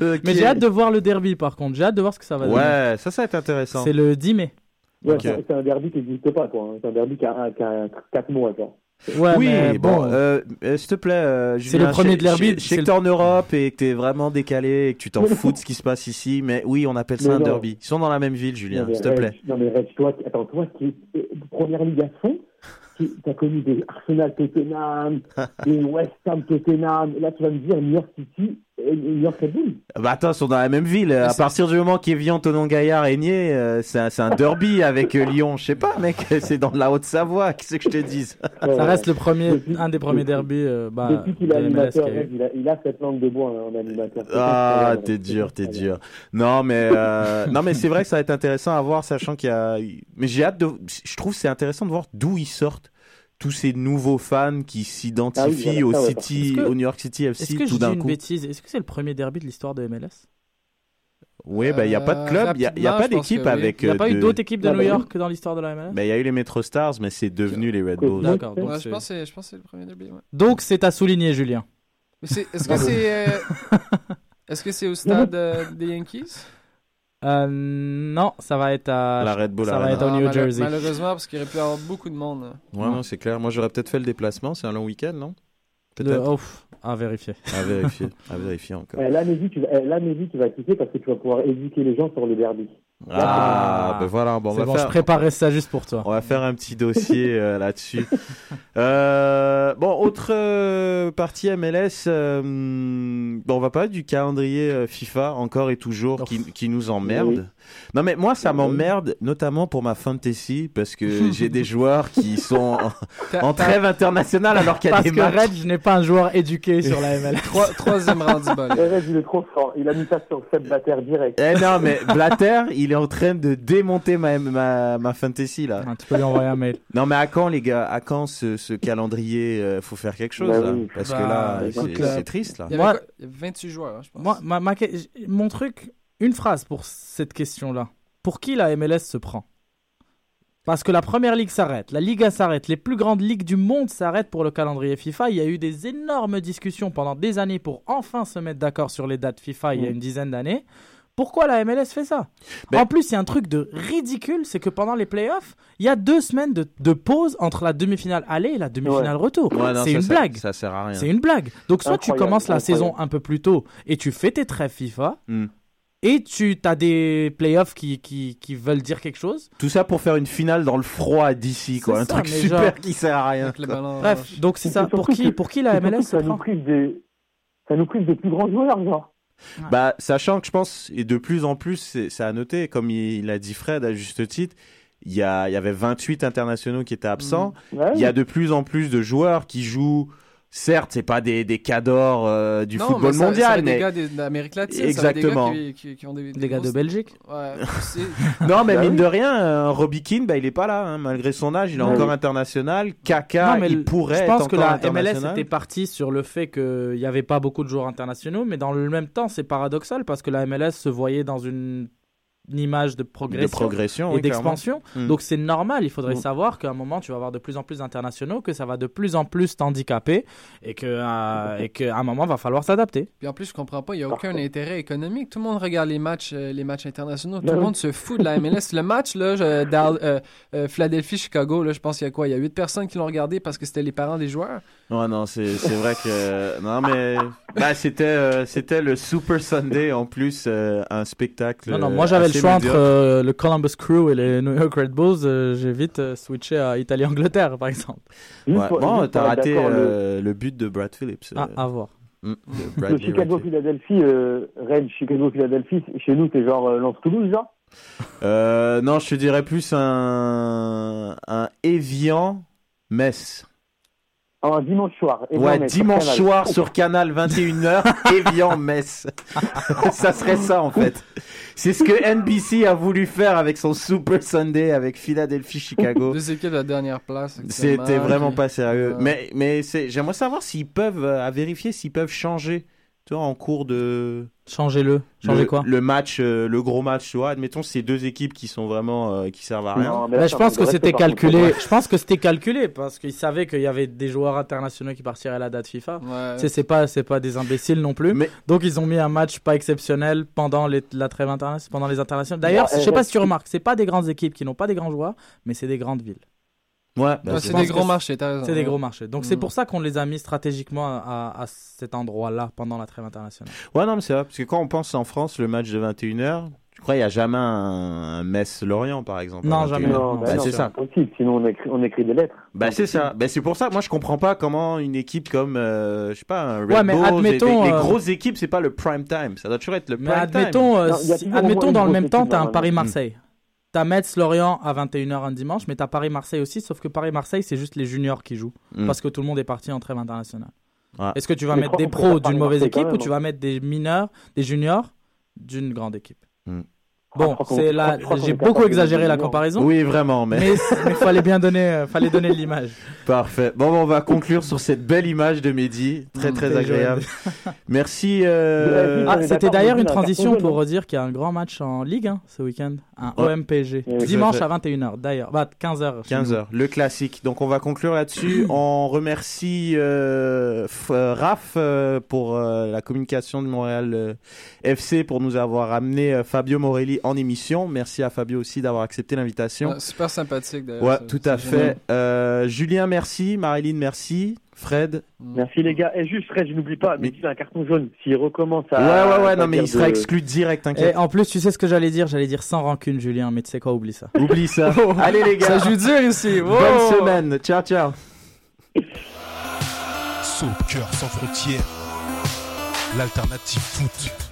Mais j'ai hâte de voir le derby par contre. J'ai hâte de voir ce que ça va donner. Ouais, ça, ça va être intéressant. C'est le 10 mai. Ouais, c'est- un derby qui n'existe pas, quoi. hein. C'est un derby qui a, qui a 4 mois, genre. Ouais, oui, mais bon, bon. euh, euh, s'il te plaît, euh, C'est Julien, le premier de je- sais que t'es en Europe et que t'es vraiment décalé et que tu t'en fous de ce qui se passe ici, mais oui, on appelle ça Mais un non. derby. Ils sont dans la même ville, Julien, s'il te plaît. Non, mais Reg, toi, attends, toi qui es première ligue à fond, tu as connu des Arsenal Tottenham, des West Ham Tottenham. Là, tu vas me dire New York City et New York Red Bull. Bah attends, ils sont dans la même ville. À partir du moment qu'Evian, Tonon Gaillard est nié, euh, c'est un, c'est un derby avec euh, Lyon. Je sais pas, mec, c'est dans la Haute-Savoie. Qu'est-ce que je te dise? Ça reste le premier, un des premiers derbys euh, bah, Depuis qu'il est de MLS animateur, qu'il y a eu. Reg, il a, il a cette langue de bois hein, en animateur. Ah, t'es dur, t'es dur. Non, mais euh, non, mais c'est vrai que ça va être intéressant à voir, sachant qu'il y a. Mais j'ai hâte de. Je trouve que c'est intéressant de voir d'où ils sortent tous ces nouveaux fans qui s'identifient Ah oui, au ça, City, que- au New York City Est-ce FC que je tout dis d'un une coup. bêtise? Est-ce que c'est le premier derby de l'histoire de MLS Oui, bah il y a pas de club, il y a, il y a pas d'équipe que oui. avec. Il y a euh, pas eu d'autres équipes de Ah, New bah. York dans l'histoire de la MLS Ben, il y a eu les Metro Stars, mais c'est devenu les Red Bulls. D'accord, donc Ouais, je c'est- pense que c'est- je pense que c'est le premier derby. Ouais. Donc c'est à souligner, Julien. Est-ce que c'est euh, est-ce que c'est au stade euh, des Yankees? Euh, non, ça va être à La Red Bull Ça va être au Ah, New mal- Jersey. Malheureusement, parce qu'il aurait pu y avoir beaucoup de monde. Ouais, non, c'est clair. Moi, j'aurais peut-être fait le déplacement. C'est un long week-end, non? Le- Peut-être. oh, à vérifier. À vérifier. À vérifier encore. Eh, Là, Mehdi, tu vas, eh, là, Mehdi, tu vas kiffer parce que tu vas pouvoir éduquer les gens sur le derby. Ah, ben voilà. Bon, on C'est va bon, faire. je préparais ça juste pour toi. On va faire un petit dossier euh, là-dessus. Euh, bon, autre euh, partie MLS. euh, bon, on va parler du calendrier euh, FIFA encore et toujours qui, qui nous emmerde. Oui. Non, mais moi, ça m'emmerde, notamment pour ma fantasy, parce que j'ai des joueurs qui sont en, en trêve internationale alors qu'il y a Parce des que matchs. Red, je n'ai pas un joueur éduqué sur la MLS. Trois- troisième round du bol. Eh, Reg, il est trop fort. Il a mis ça sur Seb Blatter direct. Eh non, mais Blatter, il est en train de démonter ma, ma, ma fantasy là. Ah, tu peux lui envoyer un mail. Non, mais à quand, les gars? À quand ce, ce calendrier euh, Faut faire quelque chose Bah là? oui. Parce Bah, que là, c'est là- c'est triste là. Il y avait, Moi- quoi- il y avait 28 joueurs, hein, je pense. Moi, ma, ma que- mon truc, une phrase pour cette question-là. Pour qui la MLS se prend? Parce que la première ligue s'arrête, la Liga s'arrête, les plus grandes ligues du monde s'arrêtent pour le calendrier FIFA. Il y a eu des énormes discussions pendant des années pour enfin se mettre d'accord sur les dates FIFA il y a Mm. une dizaine d'années. Pourquoi la MLS fait ça? Ben- En plus, il y a un truc de ridicule, c'est que pendant les playoffs, il y a deux semaines de, de pause entre la demi-finale aller et la demi-finale retour. Ouais, c'est une blague. Ça sert à rien. C'est une blague. Donc soit tu commences la incroyable. saison un peu plus tôt et tu fais tes trêves FIFA Hmm. Et tu as des playoffs qui, qui, qui veulent dire quelque chose. Tout ça pour faire une finale dans le froid d'ici, quoi. Un ça, truc super genre- qui sert à rien. Bref, donc c'est ça. Pour qui, que- pour qui la MLS ça nous prive des, ça nous prive des plus grands joueurs, genre. Bah, sachant que je pense, et de plus en plus, c'est à noter, comme il, il a dit Fred à juste titre, il y, a, il y avait 28 internationaux qui étaient absents. Ouais. Il y a de plus en plus de joueurs qui jouent. Certes, c'est pas des, des cadors euh, du Non, football mais ça- mondial, être des mais gars d'Amérique latine. Exactement. Ça des gars qui, qui- qui ont des, Des gars de Belgique Ouais, non, mais Bah mine oui. de rien, un Robbie Keane, bah, il est pas là, hein. malgré son âge, il est Ouais. encore international. Kaka, Non, mais il pourrait je être pense que la MLS était partie sur le fait qu'il n'y avait pas beaucoup de joueurs internationaux, mais dans le même temps, c'est paradoxal parce que la MLS se voyait dans une image de progression, de progression et oui, d'expansion. Mm. Donc c'est normal, il faudrait Mm. savoir qu'à un moment, tu vas avoir de plus en plus d'internationaux, que ça va de plus en plus t'handicaper et que, euh, qu'à un moment, va falloir s'adapter. Puis en plus, je comprends pas, il n'y a aucun intérêt économique. Tout le monde regarde les matchs, euh, les matchs internationaux. Tout le monde se fout de la MLS. Le match, là, euh, euh, Philadelphie-Chicago, là, je pense qu'il y a quoi? Il y a 8 personnes qui l'ont regardé parce que c'était les parents des joueurs. Ouais, non, c'est c'est vrai que. Non, mais. Bah, c'était euh, c'était le Super Sunday en plus, euh, un spectacle. Non, non, moi j'avais le choix entre euh, le Columbus Crew et les New York Red Bulls. euh, J'ai vite euh, switché à Italie-Angleterre, par exemple. Ouais. pour- Bon, t'as raté le- le but de Brad Phillips. Ah, à voir. mm, de Le Chicago-Philadelphie, euh, Red, Chicago-Philadelphie, chez nous, c'est genre euh, Euh, non, je te dirais plus un, un Evian Un dimanche soir. Ouais, sur dimanche Canal. soir sur Canal 21h, Evian Metz. ça serait ça en fait. C'est ce que NBC a voulu faire avec son Super Sunday avec Philadelphie Chicago. Deux équipes de la dernière place. C'était vraiment pas sérieux. Ouais. Mais, mais j'aimerais savoir s'ils peuvent, euh, à vérifier s'ils peuvent changer tu vois, en cours de. Changez-le. Changez le, quoi Le match, euh, le gros match, tu vois. Admettons, c'est deux équipes qui sont vraiment euh, qui servent à rien. Mais je pense que c'était calculé. Je pense que c'était calculé parce qu'ils savaient qu'il y avait des joueurs internationaux qui partiraient à la date FIFA. Ouais. C'est c'est pas c'est pas des imbéciles non plus. Donc ils ont mis un match pas exceptionnel pendant les, la trêve internationale, pendant les internationales. D'ailleurs, Ouais, je sais euh, pas si tu remarques, c'est pas des grandes équipes qui n'ont pas des grands joueurs, mais c'est des grandes villes. Ouais, bah, c'est des gros marchés, t'as raison, C'est des gros marchés. Donc c'est Mm. pour ça qu'on les a mis stratégiquement à, à cet endroit-là pendant la trêve internationale. Ouais, non, mais c'est vrai. Parce que quand on pense en France, le match de 21h, je crois qu'il n'y a jamais un, un Metz-Lorient, par exemple. Non, 21h. jamais. Non, Bah, bah non, c'est ça. impossible, sinon on écrit, on écrit des lettres. Bah c'est ça. Bah, c'est pour ça. Moi je comprends pas comment une équipe comme euh, je sais pas un Red Ouais, mais Bulls, admettons, les, les euh, grosses équipes c'est pas le prime time. Ça doit toujours être le Mais prime admettons, time. euh, si- admettons dans le même temps, tu as un Paris-Marseille. T'as Metz-Lorient à 21h un dimanche, mais t'as Paris-Marseille aussi, sauf que Paris-Marseille, c'est juste les juniors qui jouent. Mm. Parce que tout le monde est parti en trêve internationale. Ouais. Est-ce que tu vas Mais mettre des pros d'une mauvaise équipe ou tu vas mettre des mineurs, des juniors d'une grande équipe? Mm. Bon, c'est là, j'ai beaucoup exagéré la comparaison. Oui, vraiment, mais- Mais il fallait bien donner, euh, fallait donner l'image. Parfait. Bon, on va conclure sur cette belle image de Mehdi. Très, très agréable. Merci. euh, Ah, c'était d'ailleurs une transition pour redire qu'il y a un grand match en Ligue hein, ce week-end, un Ouais. OM-PSG, Oui, dimanche à à 21h d'ailleurs, bah 15h. 15h, le classique. Donc on va conclure là-dessus. on remercie euh, F- euh, Raph euh, pour euh, la communication de Montréal euh, FC pour nous avoir amené euh, Fabio Morelli en émission. Merci à Fabio aussi d'avoir accepté l'invitation. Super sympathique d'ailleurs. Ouais, tout à fait. Euh, Julien, merci. Marilyn, merci. Fred. Merci les gars. Et juste, Fred, je n'oublie pas, mais il a un carton jaune. S'il recommence à. Ouais, ouais, ouais, non, mais il sera de- exclu direct, t'inquiète. Et en plus, tu sais ce que j'allais dire? J'allais dire sans rancune, Julien, mais tu sais quoi, oublie ça. Oublie ça. Allez les gars. Ça joue dur ici. Wow. Bonne semaine. Ciao, ciao. Soccer sans frontières, l'alternative foot.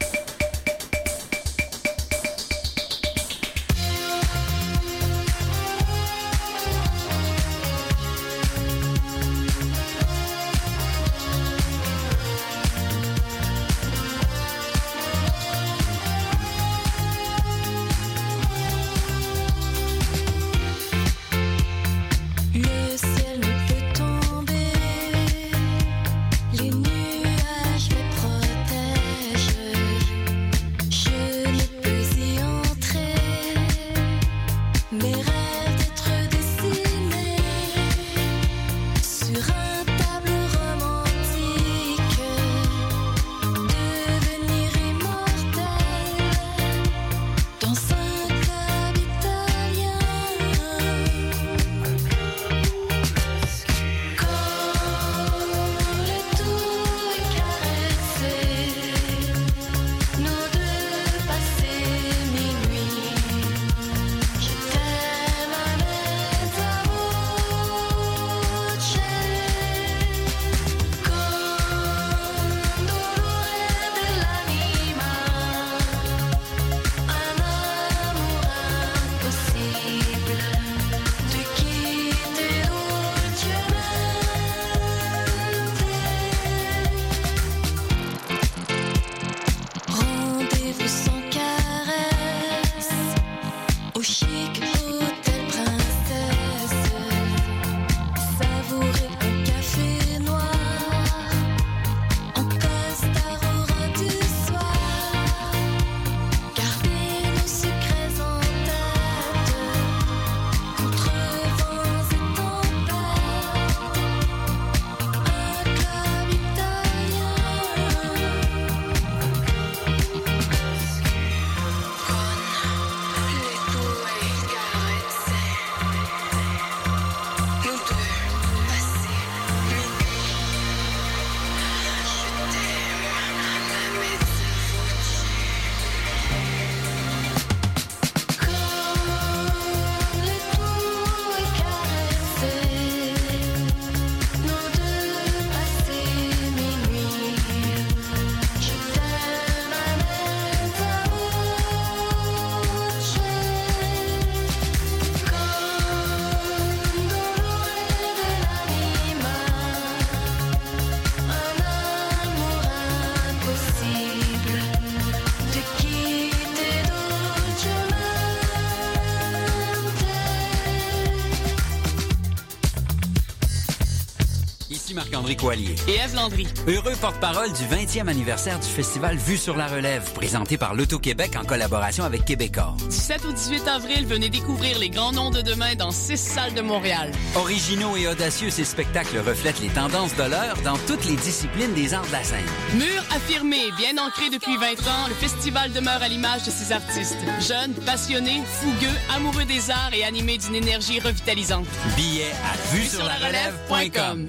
Coallier. Et Ève Landry. Heureux porte-parole du 20e anniversaire du festival Vue sur la relève, présenté par l'Auto-Québec en collaboration avec Québecor. Du 7 au 18 avril, venez découvrir les grands noms de demain dans six salles de Montréal. Originaux et audacieux, ces spectacles reflètent les tendances de l'heure dans toutes les disciplines des arts de la scène. Mur affirmé, bien ancré depuis 20 ans, le festival demeure à l'image de ses artistes. Jeunes, passionnés, fougueux, amoureux des arts et animés d'une énergie revitalisante. Billets à vue sur la relève.com.